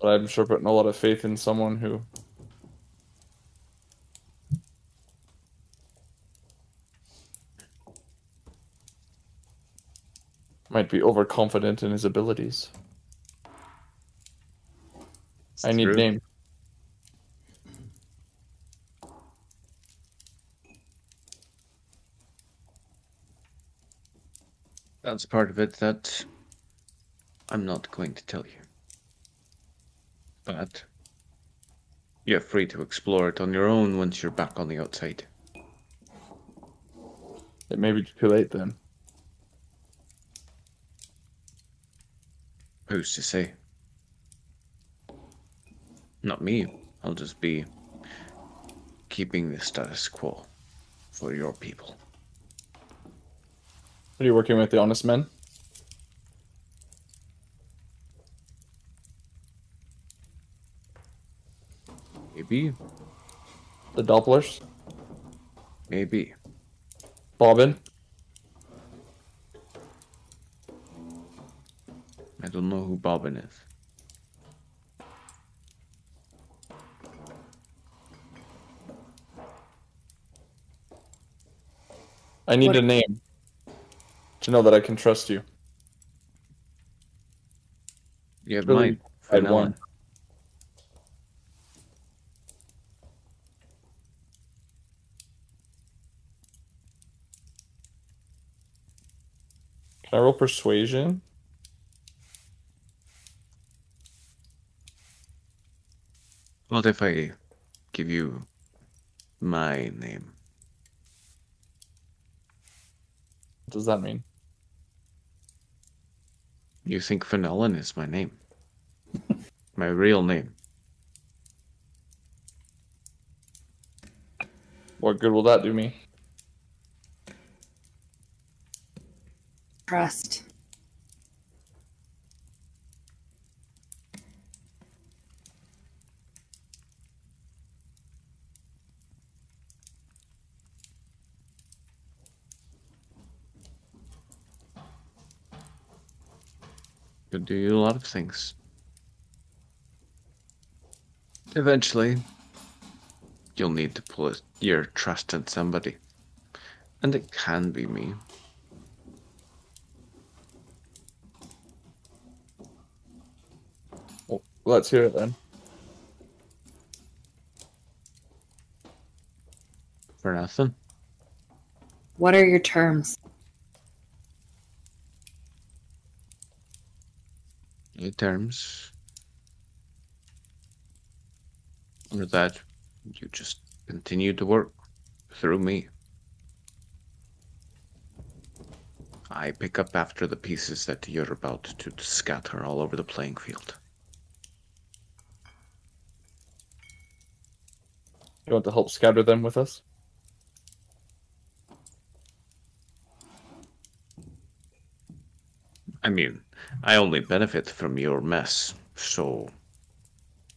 But I'm sure putting a lot of faith in someone who might be overconfident in his abilities. I need True. names. That's part of it that I'm not going to tell you. But You're free to explore it on your own once you're back on the outside. It may be too late then. Who's to say? Not me. I'll just be keeping the status quo for your people. Are you working with the honest men? Maybe, The Dopplers? maybe. Bobbin? I don't know who Bobbin is. I need What- a name to know that I can trust you. You have Really, mine. I had Vanilla. one. Can I roll persuasion? What if I give you my name? What does that mean? You think Finellen is my name? my real name. What good will that do me? Trust. Could do a lot of things. Eventually, you'll need to put your trust in somebody. And it can be me. Well, let's hear it then. For nothing. What are your terms? Any terms. Or that you just continue to work through me. I pick up after the pieces that you're about to scatter all over the playing field. You want to help scatter them with us? I mean, I only benefit from your mess, so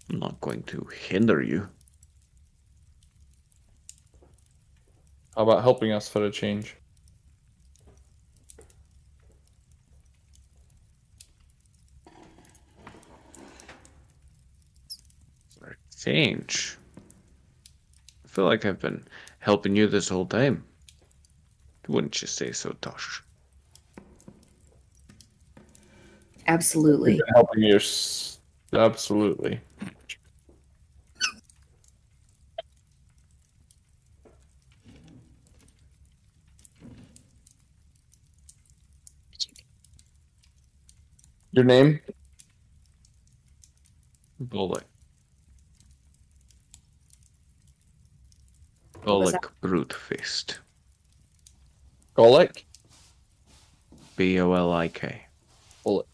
I'm not going to hinder you. How about helping us for a change? Change. I feel like I've been helping you this whole time. Wouldn't you say so, Tosh? Absolutely. Helping you. Absolutely. Your name? Bullock. What was Bullock Brute Fist. Golik? B O L I K. Bullet.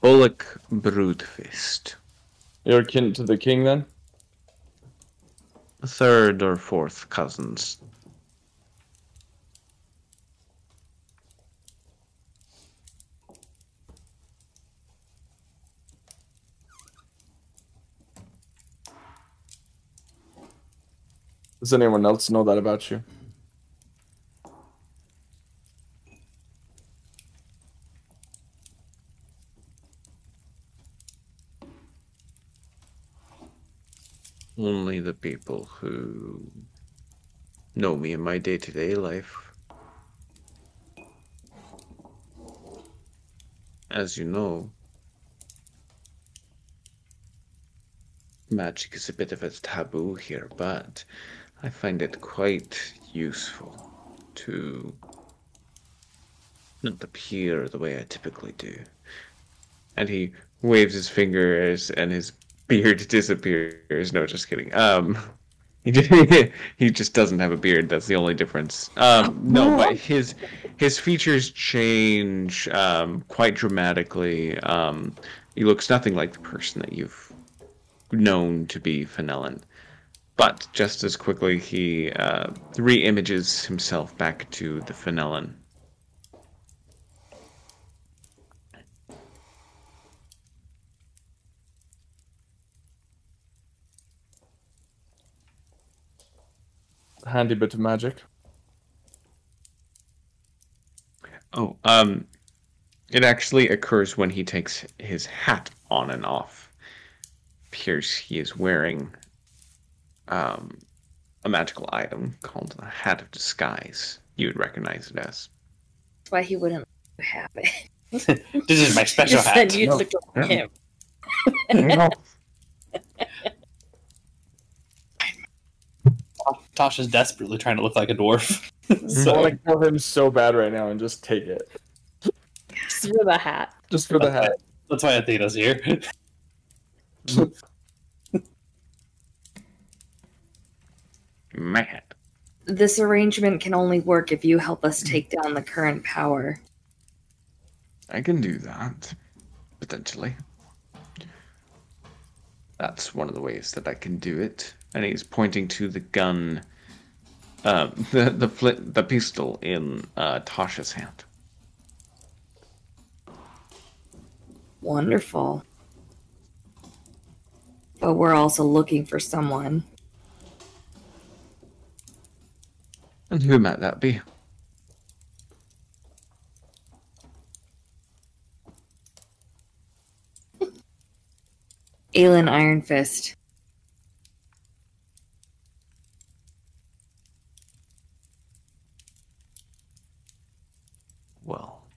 Bullock Brute Fist. You're kin to the king then? Third or fourth cousins. Does anyone else know that about you? Only the people who know me in my day to day life. As you know, magic is a bit of a taboo here, but I find it quite useful to not appear the way I typically do. And he waves his fingers and his beard disappears. No, just kidding. Um, he just, he just doesn't have a beard. That's the only difference. Um, no, but his his features change um, quite dramatically. Um, he looks nothing like the person that you've known to be Finellen. But just as quickly, he uh, re-images himself back to the Finellen. Handy bit of magic. Oh, um, it actually occurs when he takes his hat on and off. Appears he is wearing um, a magical item called the hat of disguise. You would recognize it as. That's why he wouldn't have it. This is my special You hat. said you No. look like him. Tosh's desperately trying to look like a dwarf. I want to kill him so bad right now and just take it. Just for the hat. Just for the hat. that's why Athena's here. My hat. This arrangement can only work if you help us take down the current power. I can do that, potentially. That's one of the ways that I can do it. And he's pointing to the gun, um, the the flint, the pistol in uh, Tosh's hand. Wonderful. But we're also looking for someone. And who might that be? Aelin Iron Fist. Well,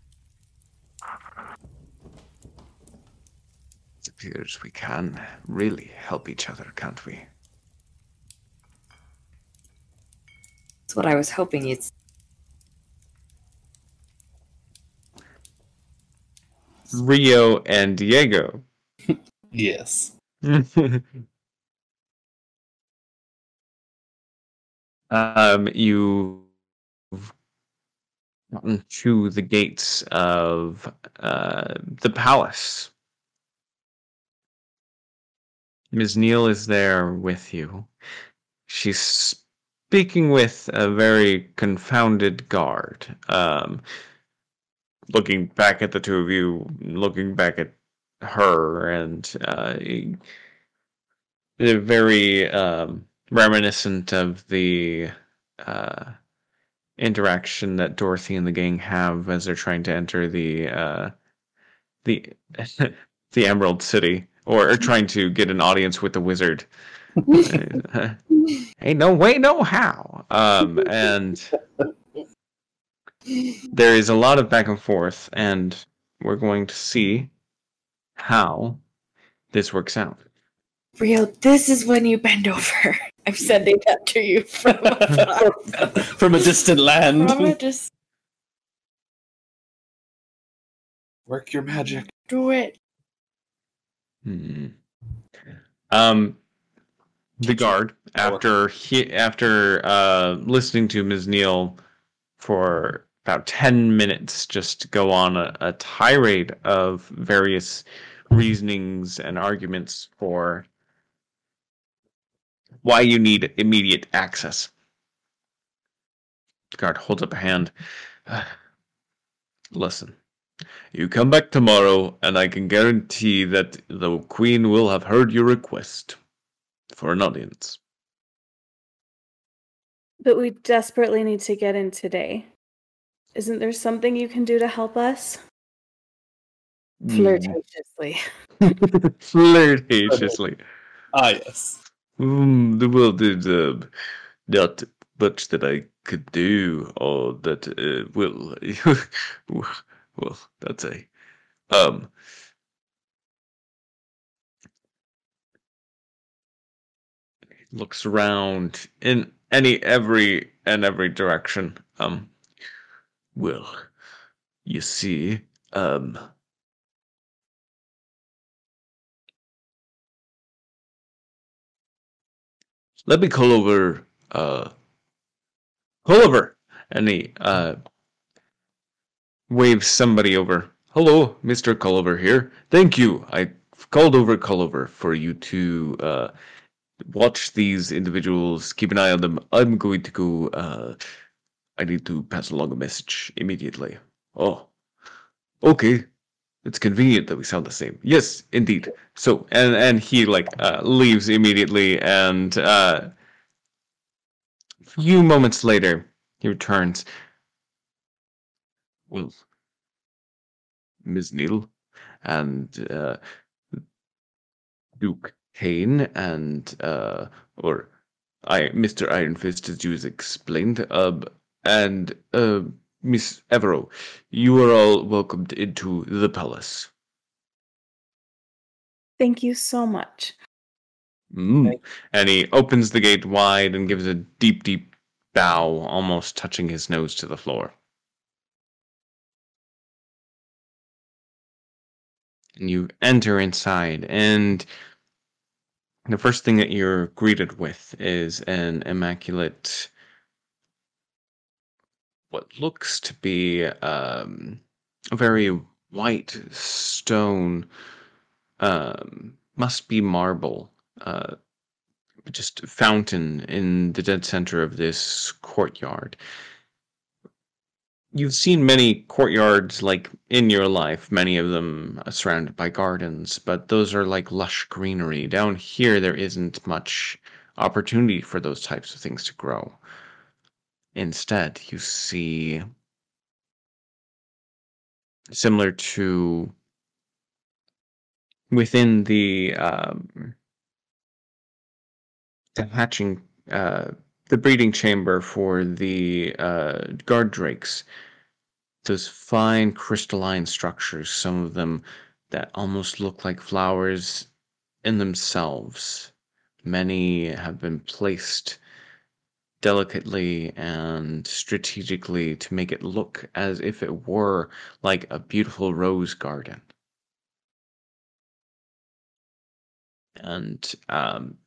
it appears we can really help each other, can't we? That's what I was hoping you'd. Rio and Diego. yes. um, you gotten to the gates of uh, the palace. Misnyl is there with you. She's speaking with a very confounded guard. Um, looking back at the two of you, looking back at her, and uh, very um, reminiscent of the uh, interaction that Dorothy and the gang have as they're trying to enter the uh, the the Emerald City, or, or trying to get an audience with the wizard. Hey, no way, no how. Um, and there is a lot of back and forth, and we're going to see how this works out. Rio, this is when you bend over. I'm sending that to you from afar. From a distant land. From it, just Work your magic. do it. Hmm. Um, the guard after he after uh listening to Misnyl for about ten minutes, just go on a, a tirade of various reasonings and arguments for why you need immediate access. The guard holds up a hand. Listen. You come back tomorrow, and I can guarantee that the Queen will have heard your request for an audience. But we desperately need to get in today. Isn't there something you can do to help us? Flirtatiously. Flirtatiously. Ah, yes. Mm, the world is uh, not much that I could do, or that uh, will. well, that's a. Um. Looks around in any every and every direction. Um. Well, You see, um, let me call over, uh, call over, and he uh waves somebody over. Hello, Mister Culliver here. Thank you. I called over Culliver for you to uh watch these individuals. Keep an eye on them. I'm going to go. Uh, I need to pass along a message immediately. Oh, okay. It's convenient that we sound the same. Yes, indeed. So, and and he like uh, leaves immediately, and uh, a few moments later, he returns. Well, Misnyl and uh, Duke Kane and uh, or I, Mr. Iron Fist, as you explained, uh, and uh, Miss Evero, you are all welcomed into the palace. Thank you so much. Mm. And he opens the gate wide and gives a deep, deep bow, almost touching his nose to the floor. And you enter inside, and the first thing that you're greeted with is an immaculate, what looks to be um, a very white stone, um, must be marble, uh, just fountain in the dead center of this courtyard. You've seen many courtyards like in your life, many of them uh, surrounded by gardens, but those are like lush greenery. Down here, there isn't much opportunity for those types of things to grow. Instead, you see similar to within the um, the hatching uh, the breeding chamber for the uh, guard drakes those fine crystalline structures some of them that almost look like flowers in themselves. Many have been placed delicately and strategically to make it look as if it were like a beautiful rose garden. And um,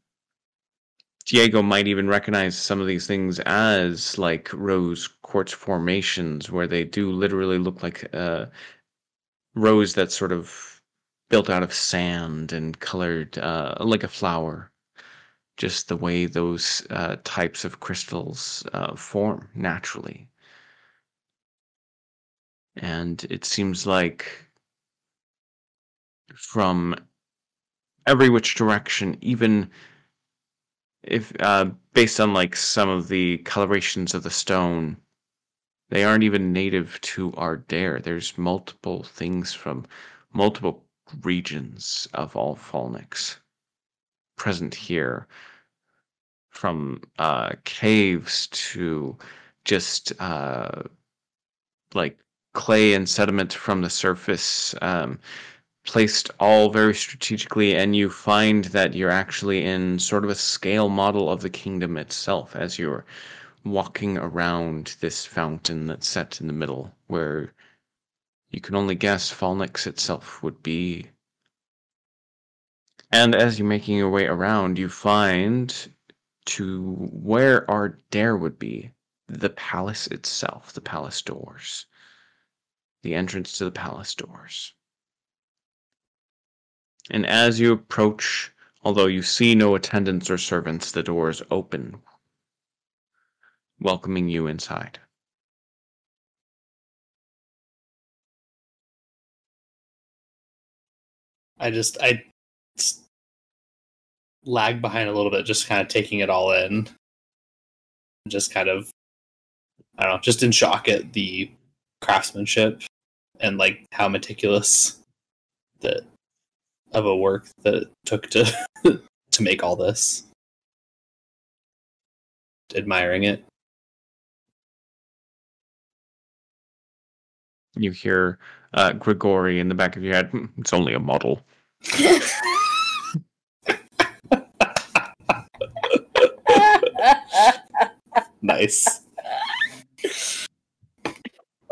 Diego might even recognize some of these things as like rose quartz formations, where they do literally look like a rose that's sort of built out of sand and colored uh, like a flower. Just the way those uh, types of crystals uh, form naturally. And it seems like from every which direction, even if uh, based on like some of the colorations of the stone, they aren't even native to Ardere. There's multiple things from multiple regions of all Falnix present here, from uh, caves to just uh, like clay and sediment from the surface. Um, placed all very strategically, and you find that you're actually in sort of a scale model of the kingdom itself as you're walking around this fountain that's set in the middle, where you can only guess Falnix itself would be. And as you're making your way around, you find to where Ardere would be the palace itself, the palace doors, the entrance to the palace doors. And as you approach, although you see no attendants or servants, the doors open, welcoming you inside. I just I lag behind a little bit, just kind of taking it all in. Just kind of, I don't know, just in shock at the craftsmanship and like how meticulous that of a work that it took to to make all this. Admiring it. You hear uh, Gregori in the back of your head. "Hmm, It's only a model. Nice.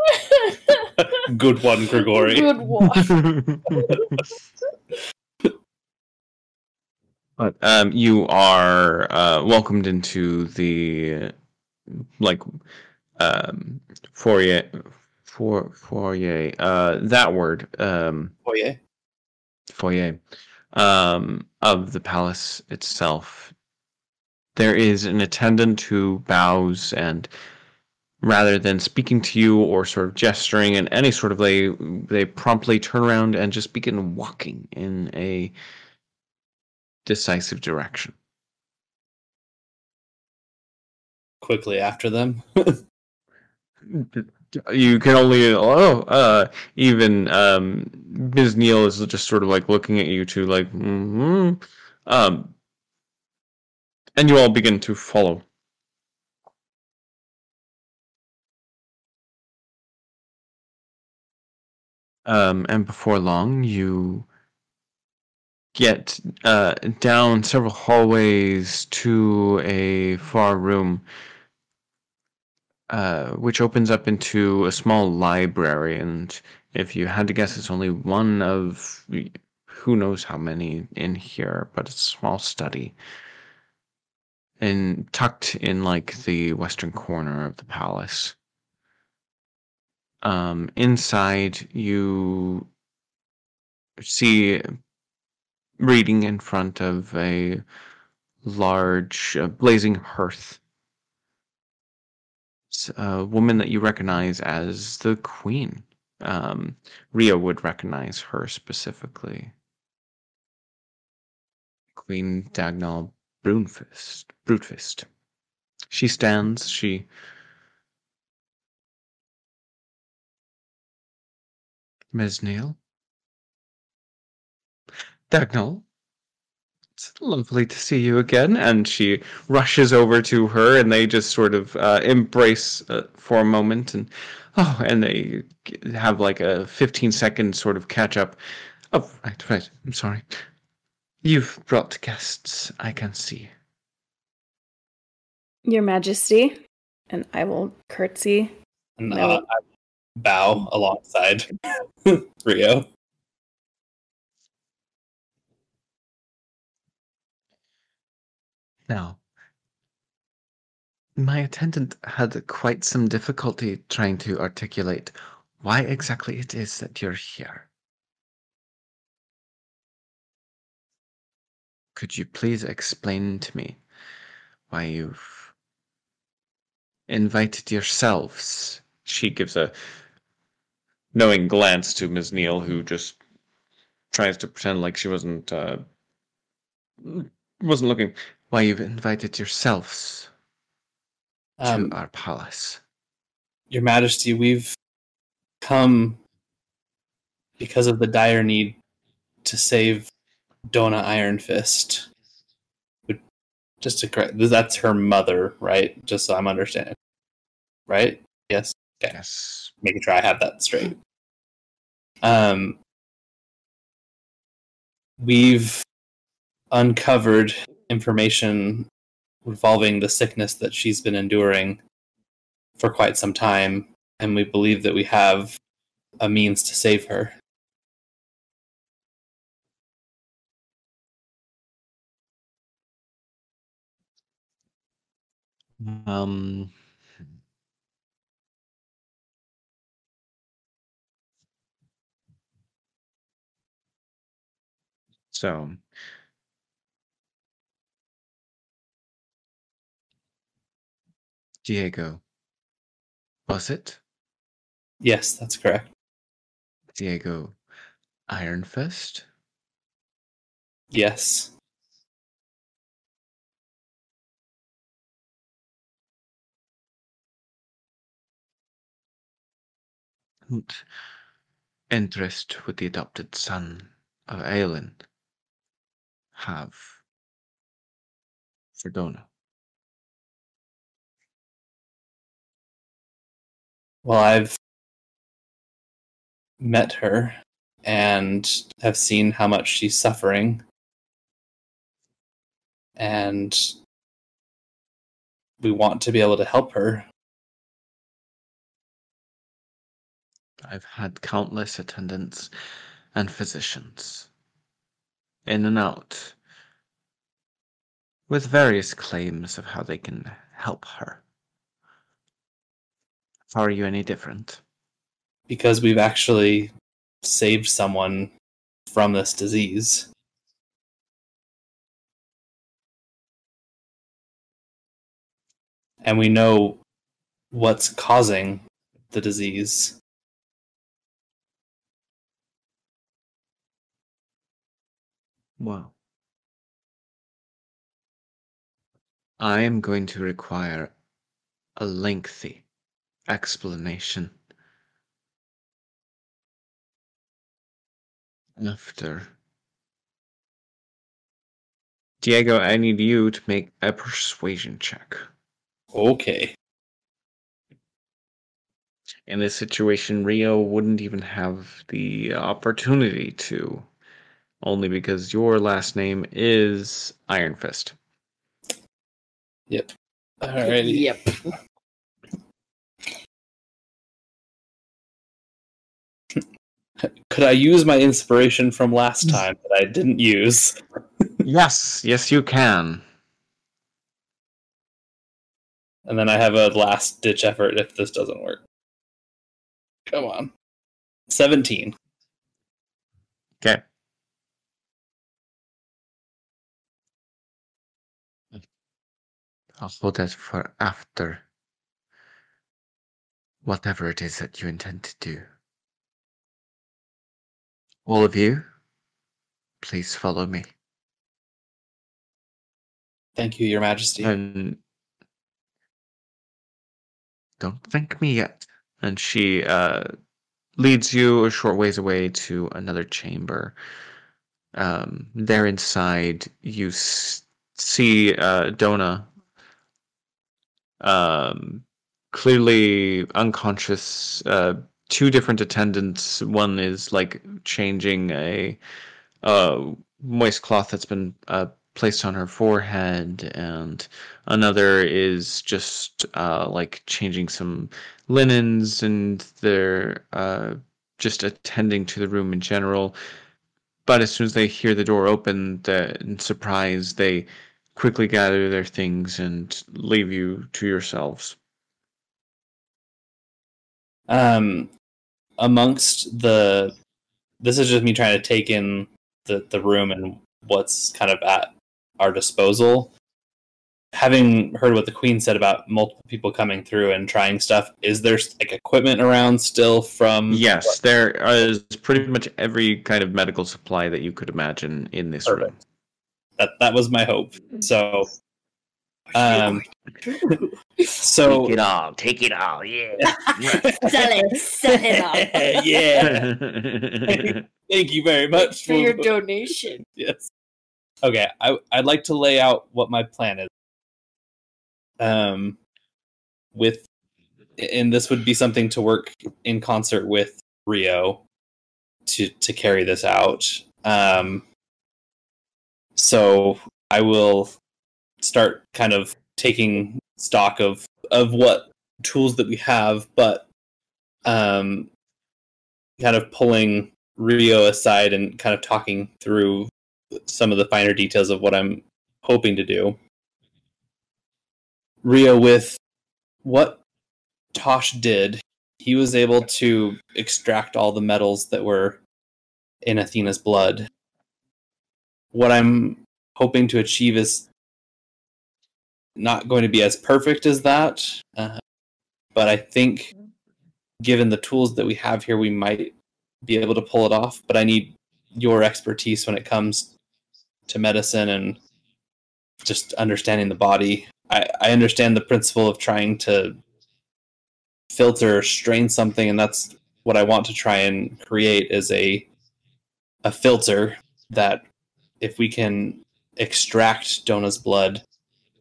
Good one, Gregori. Good one. But um, you are uh, welcomed into the like um, foyer, for foyer. Uh, that word, um, yeah. foyer, um, of the palace itself. There is an attendant who bows and, rather than speaking to you or sort of gesturing in any sort of way, they promptly turn around and just begin walking in a decisive direction. Quickly after them. You can only oh uh even um Misnyl is just sort of like looking at you two like hmm um and you all begin to follow. Um and before long you get uh down several hallways to a far room uh, which opens up into a small library. And if you had to guess, it's only one of who knows how many in here, but it's a small study. And tucked in like the western corner of the palace. Um, inside, you see reading in front of a large uh, blazing hearth it's a woman that you recognize as the queen. Um, Ria would recognize her specifically. Queen Dagnall Brunfist. Brutfist. She stands, she Misnyl. Dagnall. It's lovely to see you again. And she rushes over to her, and they just sort of uh, embrace uh, for a moment, and oh, and they have like a fifteen second sort of catch up. Oh, right, right. I'm sorry. You've brought guests. I can see. Your Majesty, and I will curtsy. And No. uh, I bow alongside Rio. Now, my attendant had quite some difficulty trying to articulate why exactly it is that you're here. Could you please explain to me why you've invited yourselves? She gives a knowing glance to Misnyl, who just tries to pretend like she wasn't uh, wasn't looking. Why you've invited yourselves Um, to our palace? Your Majesty, we've come because of the dire need to save Dona Iron Fist. Just to correct, that's her mother, right? Just so I'm understanding. Right? Yes. Okay. Yes. Making sure I have that straight. Um, we've uncovered information involving the sickness that she's been enduring for quite some time, and we believe that we have a means to save her. Um. So, Diego, was it Yes, that's correct. Diego Iron Fist? Yes. Interest with the adopted son of Aelin have for Dona? Well, I've met her and have seen how much she's suffering. And we want to be able to help her. I've had countless attendants and physicians in and out with various claims of how they can help her. How are you any different? Because we've actually saved someone from this disease. And we know what's causing the disease. Well, I am going to require a lengthy explanation after. Diego, I need you to make a persuasion check. Okay. In this situation, Rio wouldn't even have the opportunity to, only because your last name is Iron Fist. Yep. Alrighty. Yep. Could I use my inspiration from last time that I didn't use? Yes, yes, you can. And then I have a last ditch effort if this doesn't work. Come on. 17. Okay. I'll hold that for after whatever it is that you intend to do. All of you, please follow me. Thank you, Your Majesty. And don't thank me yet. And she uh, leads you a short ways away to another chamber. Um, there inside, you s- see uh, Dona um, clearly unconscious. Uh, two different attendants. One is like changing a uh, moist cloth that's been uh, placed on her forehead, and another is just uh, like changing some linens, and they're uh, just attending to the room in general. But as soon as they hear the door open, the, in surprise, they quickly gather their things and leave you to yourselves. Um, amongst the, this is just me trying to take in the the room and what's kind of at our disposal. Having heard what the queen said about multiple people coming through and trying stuff, is there like equipment around still from? Yes, there is pretty much every kind of medical supply that you could imagine in this room. Perfect. That that was my hope. So, um, so Take it all, take it all, yeah. Sell it. Sell it all. yeah. Thank you very much For your donation. yes. Okay, I, I'd like to lay out what my plan is. Um, with, and this would be something to work in concert with Rio to to carry this out. Um, so I will start kind of taking stock of of what tools that we have, but um, kind of pulling Rio aside and kind of talking through some of the finer details of what I'm hoping to do. Rio, with what Tosh did, he was able to extract all the metals that were in Athena's blood. What I'm hoping to achieve is not going to be as perfect as that, uh, but I think given the tools that we have here, we might be able to pull it off. But I need your expertise when it comes to medicine and just understanding the body. I, I understand the principle of trying to filter, strain something, and that's what I want to try and create is a a filter that if we can extract Dona's blood,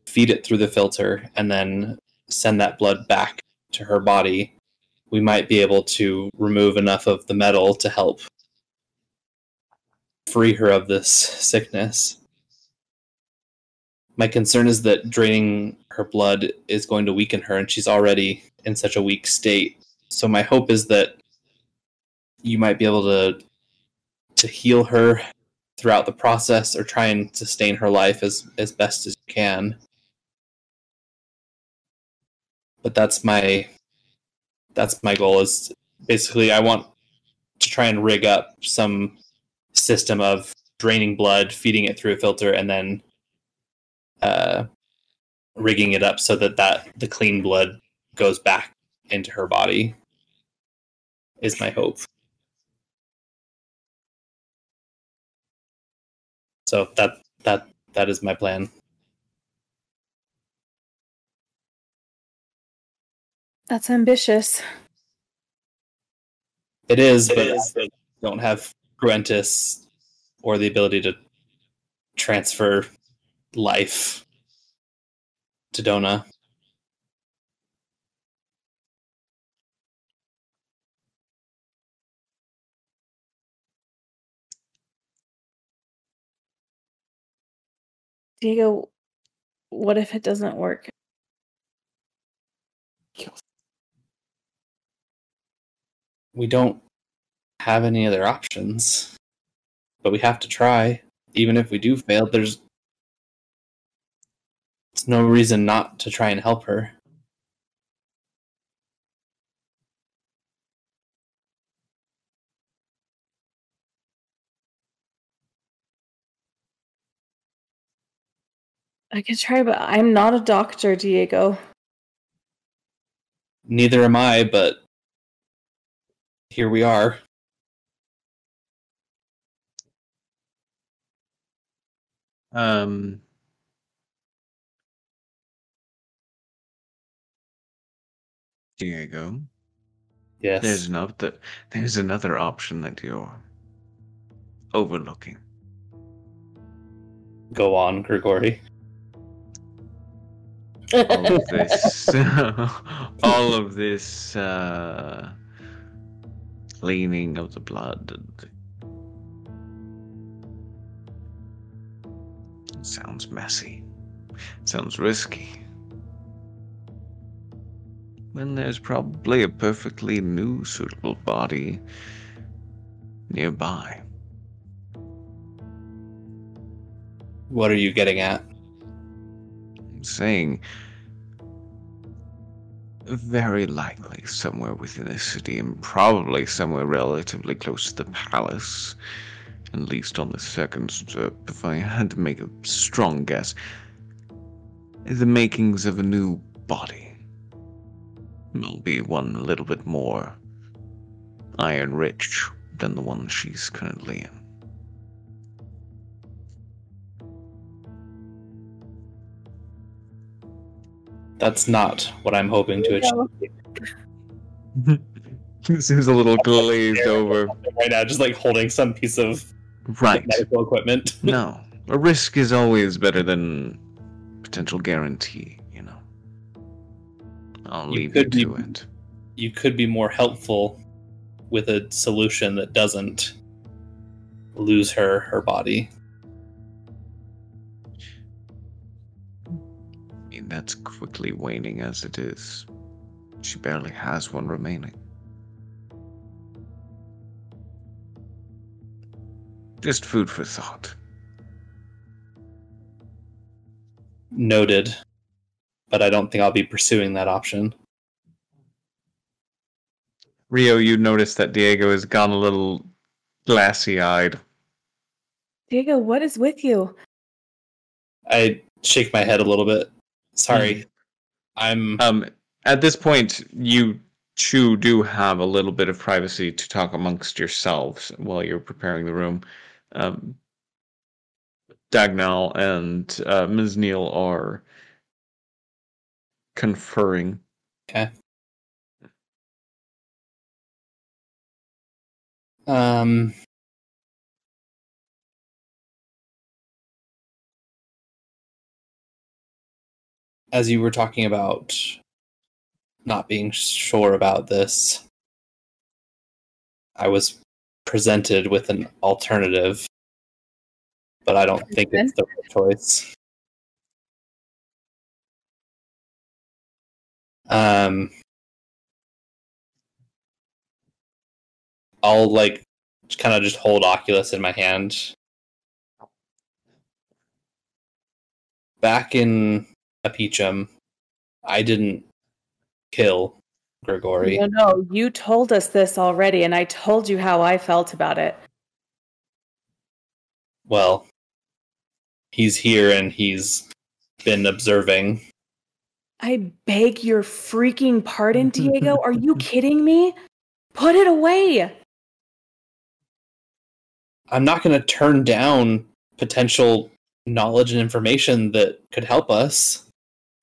feed it through the filter, and then send that blood back to her body, we might be able to remove enough of the metal to help free her of this sickness. My concern is that draining her blood is going to weaken her, and she's already in such a weak state. So, my hope is that you might be able to to heal her throughout the process or try and sustain her life as as best as you can. But that's my that's my goal is basically I want to try and rig up some system of draining blood, feeding it through a filter, and then uh, rigging it up so that that the clean blood goes back into her body. Is my hope. So that that that is my plan. That's ambitious. It is, but I don't have Gruentus or the ability to transfer life to Dona. Diego, what if it doesn't work? We don't have any other options, but we have to try. Even if we do fail, there's no reason not to try and help her. I could try, but I'm not a doctor, Diego. Neither am I, but here we are. Um, Diego, Yes. there's another there's another option that you're overlooking. Go on, Gregori. All of this, all of this uh, cleaning of the blood. And... It sounds messy. sounds risky. When there's probably a perfectly new, suitable body nearby. What are you getting at? Saying very likely somewhere within the city and probably somewhere relatively close to the palace. At least on the second step, if I had to make a strong guess. The makings of a new body. Will be one a little bit more iron rich than the one she's currently in. That's not what I'm hoping to achieve this is a little glazed over. right now. Just like holding some piece of Right. medical equipment. No. A risk is always better than potential guarantee, you know. I'll You leave you could be- to it. you could be more helpful with a solution that doesn't lose her her body. I mean, that's quickly waning as it is. She barely has one remaining. Just food for thought. Noted. But I don't think I'll be pursuing that option. Rio, you notice that Diego has gone a little glassy eyed. Diego, what is with you? I shake my head a little bit. Sorry. I'm Um, at this point, you two do have a little bit of privacy to talk amongst yourselves while you're preparing the room. Um, Dagnall and uh, Misnyl are conferring. okay. Um as you were talking about not being sure about this, I was presented with an alternative, but I don't think it's the right choice. Um, I'll like kind of just hold Oculus in my hand. Back in Apichum, I didn't kill Gregori. No, no, you told us this already, and I told you how I felt about it. Well, he's here and he's been observing. I beg your freaking pardon, Diego. Are you kidding me? Put it away. I'm not going to turn down potential knowledge and information that could help us.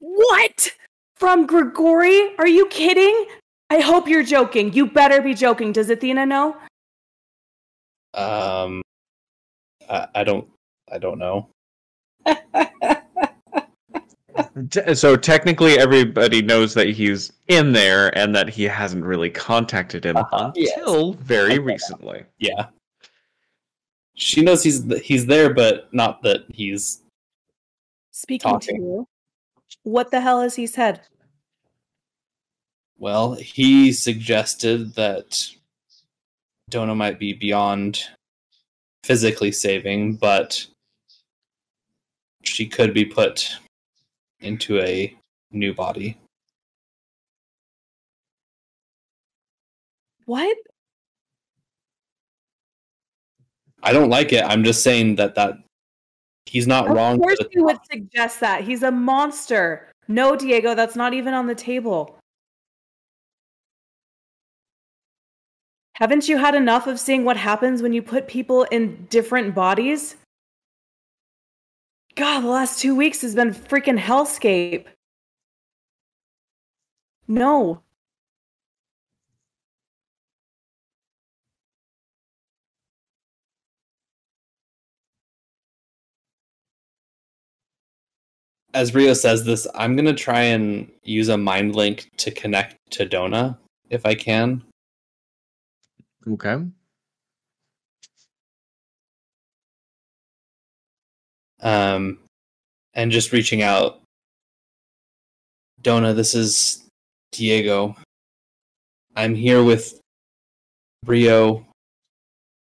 What? From Gregori? Are you kidding? I hope you're joking. You better be joking. Does Athena know? Um, I, I don't, I don't know. So technically, everybody knows that he's in there and that he hasn't really contacted him Uh-huh, yes. until very I get that. recently. Yeah, she knows he's he's there, but not that he's. Speaking Talking. to you. What the hell has he said? Well, he suggested that Dona might be beyond physically saving, but she could be put into a new body. What? I don't like it. I'm just saying that that he's not Of wrong. Of course you would suggest that. He's a monster. No, Diego, that's not even on the table. Haven't you had enough of seeing what happens when you put people in different bodies? God, the last two weeks has been freaking hellscape. No. As Rio says this, I'm gonna try and use a mind link to connect to Dona if I can. Okay. um, and just reaching out. Dona, this is Diego. I'm here with Rio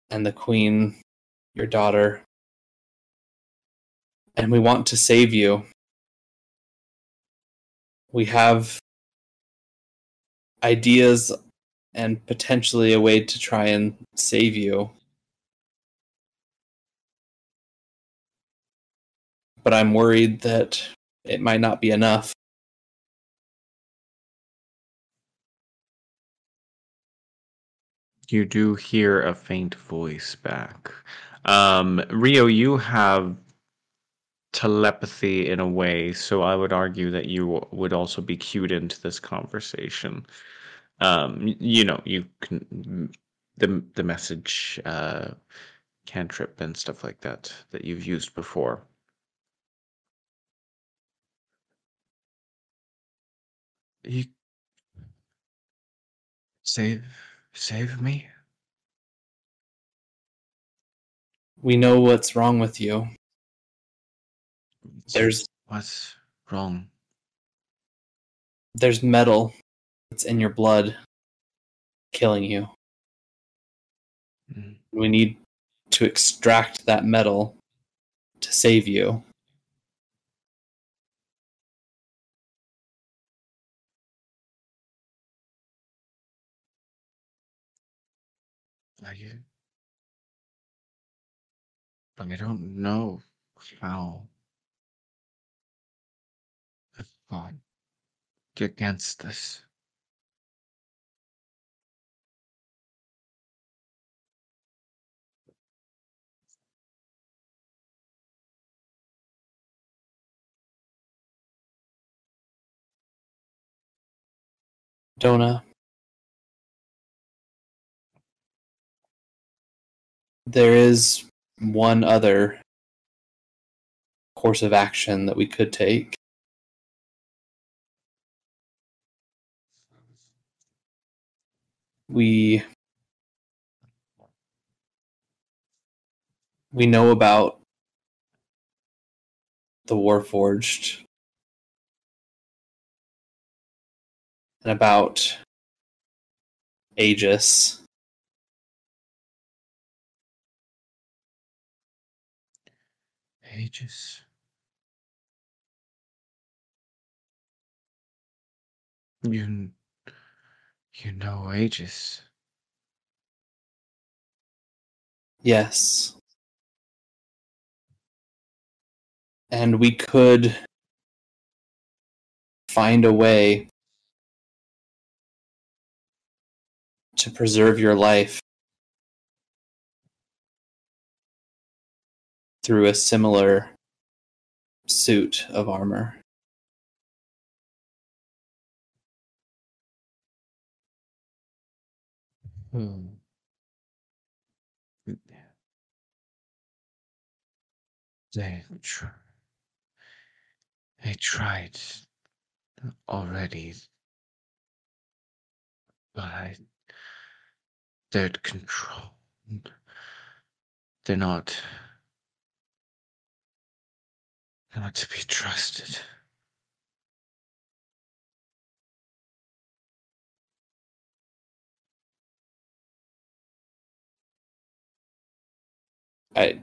and the Queen, your daughter, and we want to save you. We have ideas and potentially a way to try and save you. but I'm worried that it might not be enough. You do hear a faint voice back. Um, Rio, you have telepathy in a way, so I would argue that you would also be cued into this conversation. Um, you know, you can the the message uh, cantrip and stuff like that that you've used before. You save save me. We know what's wrong with you. There's what's wrong. there's metal that's in your blood killing you. Mm. We need to extract that metal to save you. I, but I don't know how. Get against this. Dona. There is one other course of action that we could take. we we know about the warforged and about Aegis. Aegis. You you know Aegis. Yes. And we could find a way to preserve your life through a similar suit of armor. Hmm. They, tr- they tried already, but I, they're controlled. They're not. They're not to be trusted. I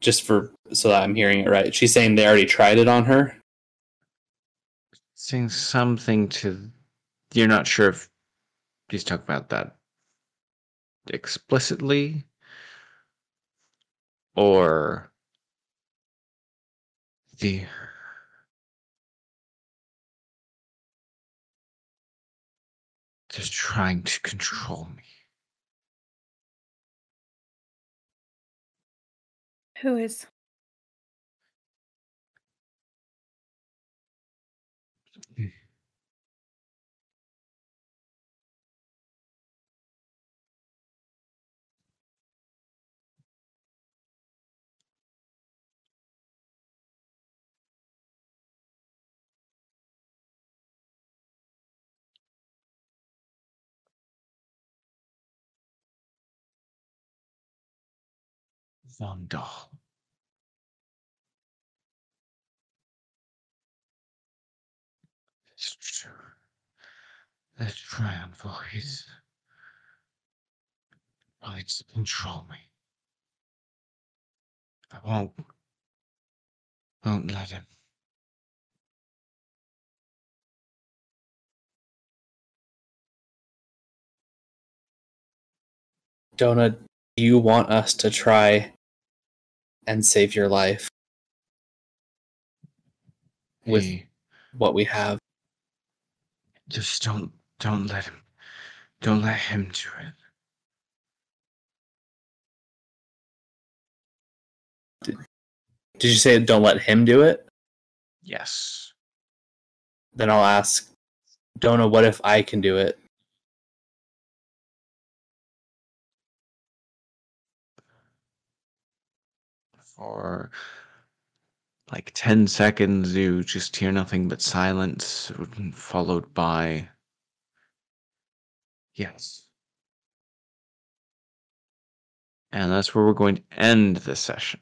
just for so that I'm hearing it right. She's saying they already tried it on her. Saying something to. You're not sure if he's talking about that explicitly or the just trying to control me. Who is? True. The triumph his tries to control me. I won't won't let him. Dona, do you want us to try and save your life with He- what we have? just don't don't let him don't let him do it. Did you say don't let him do it? Yes. Then I'll ask Dona, what if I can do it? For like 10 seconds, you just hear nothing but silence, followed by. Yes. And that's where we're going to end the session.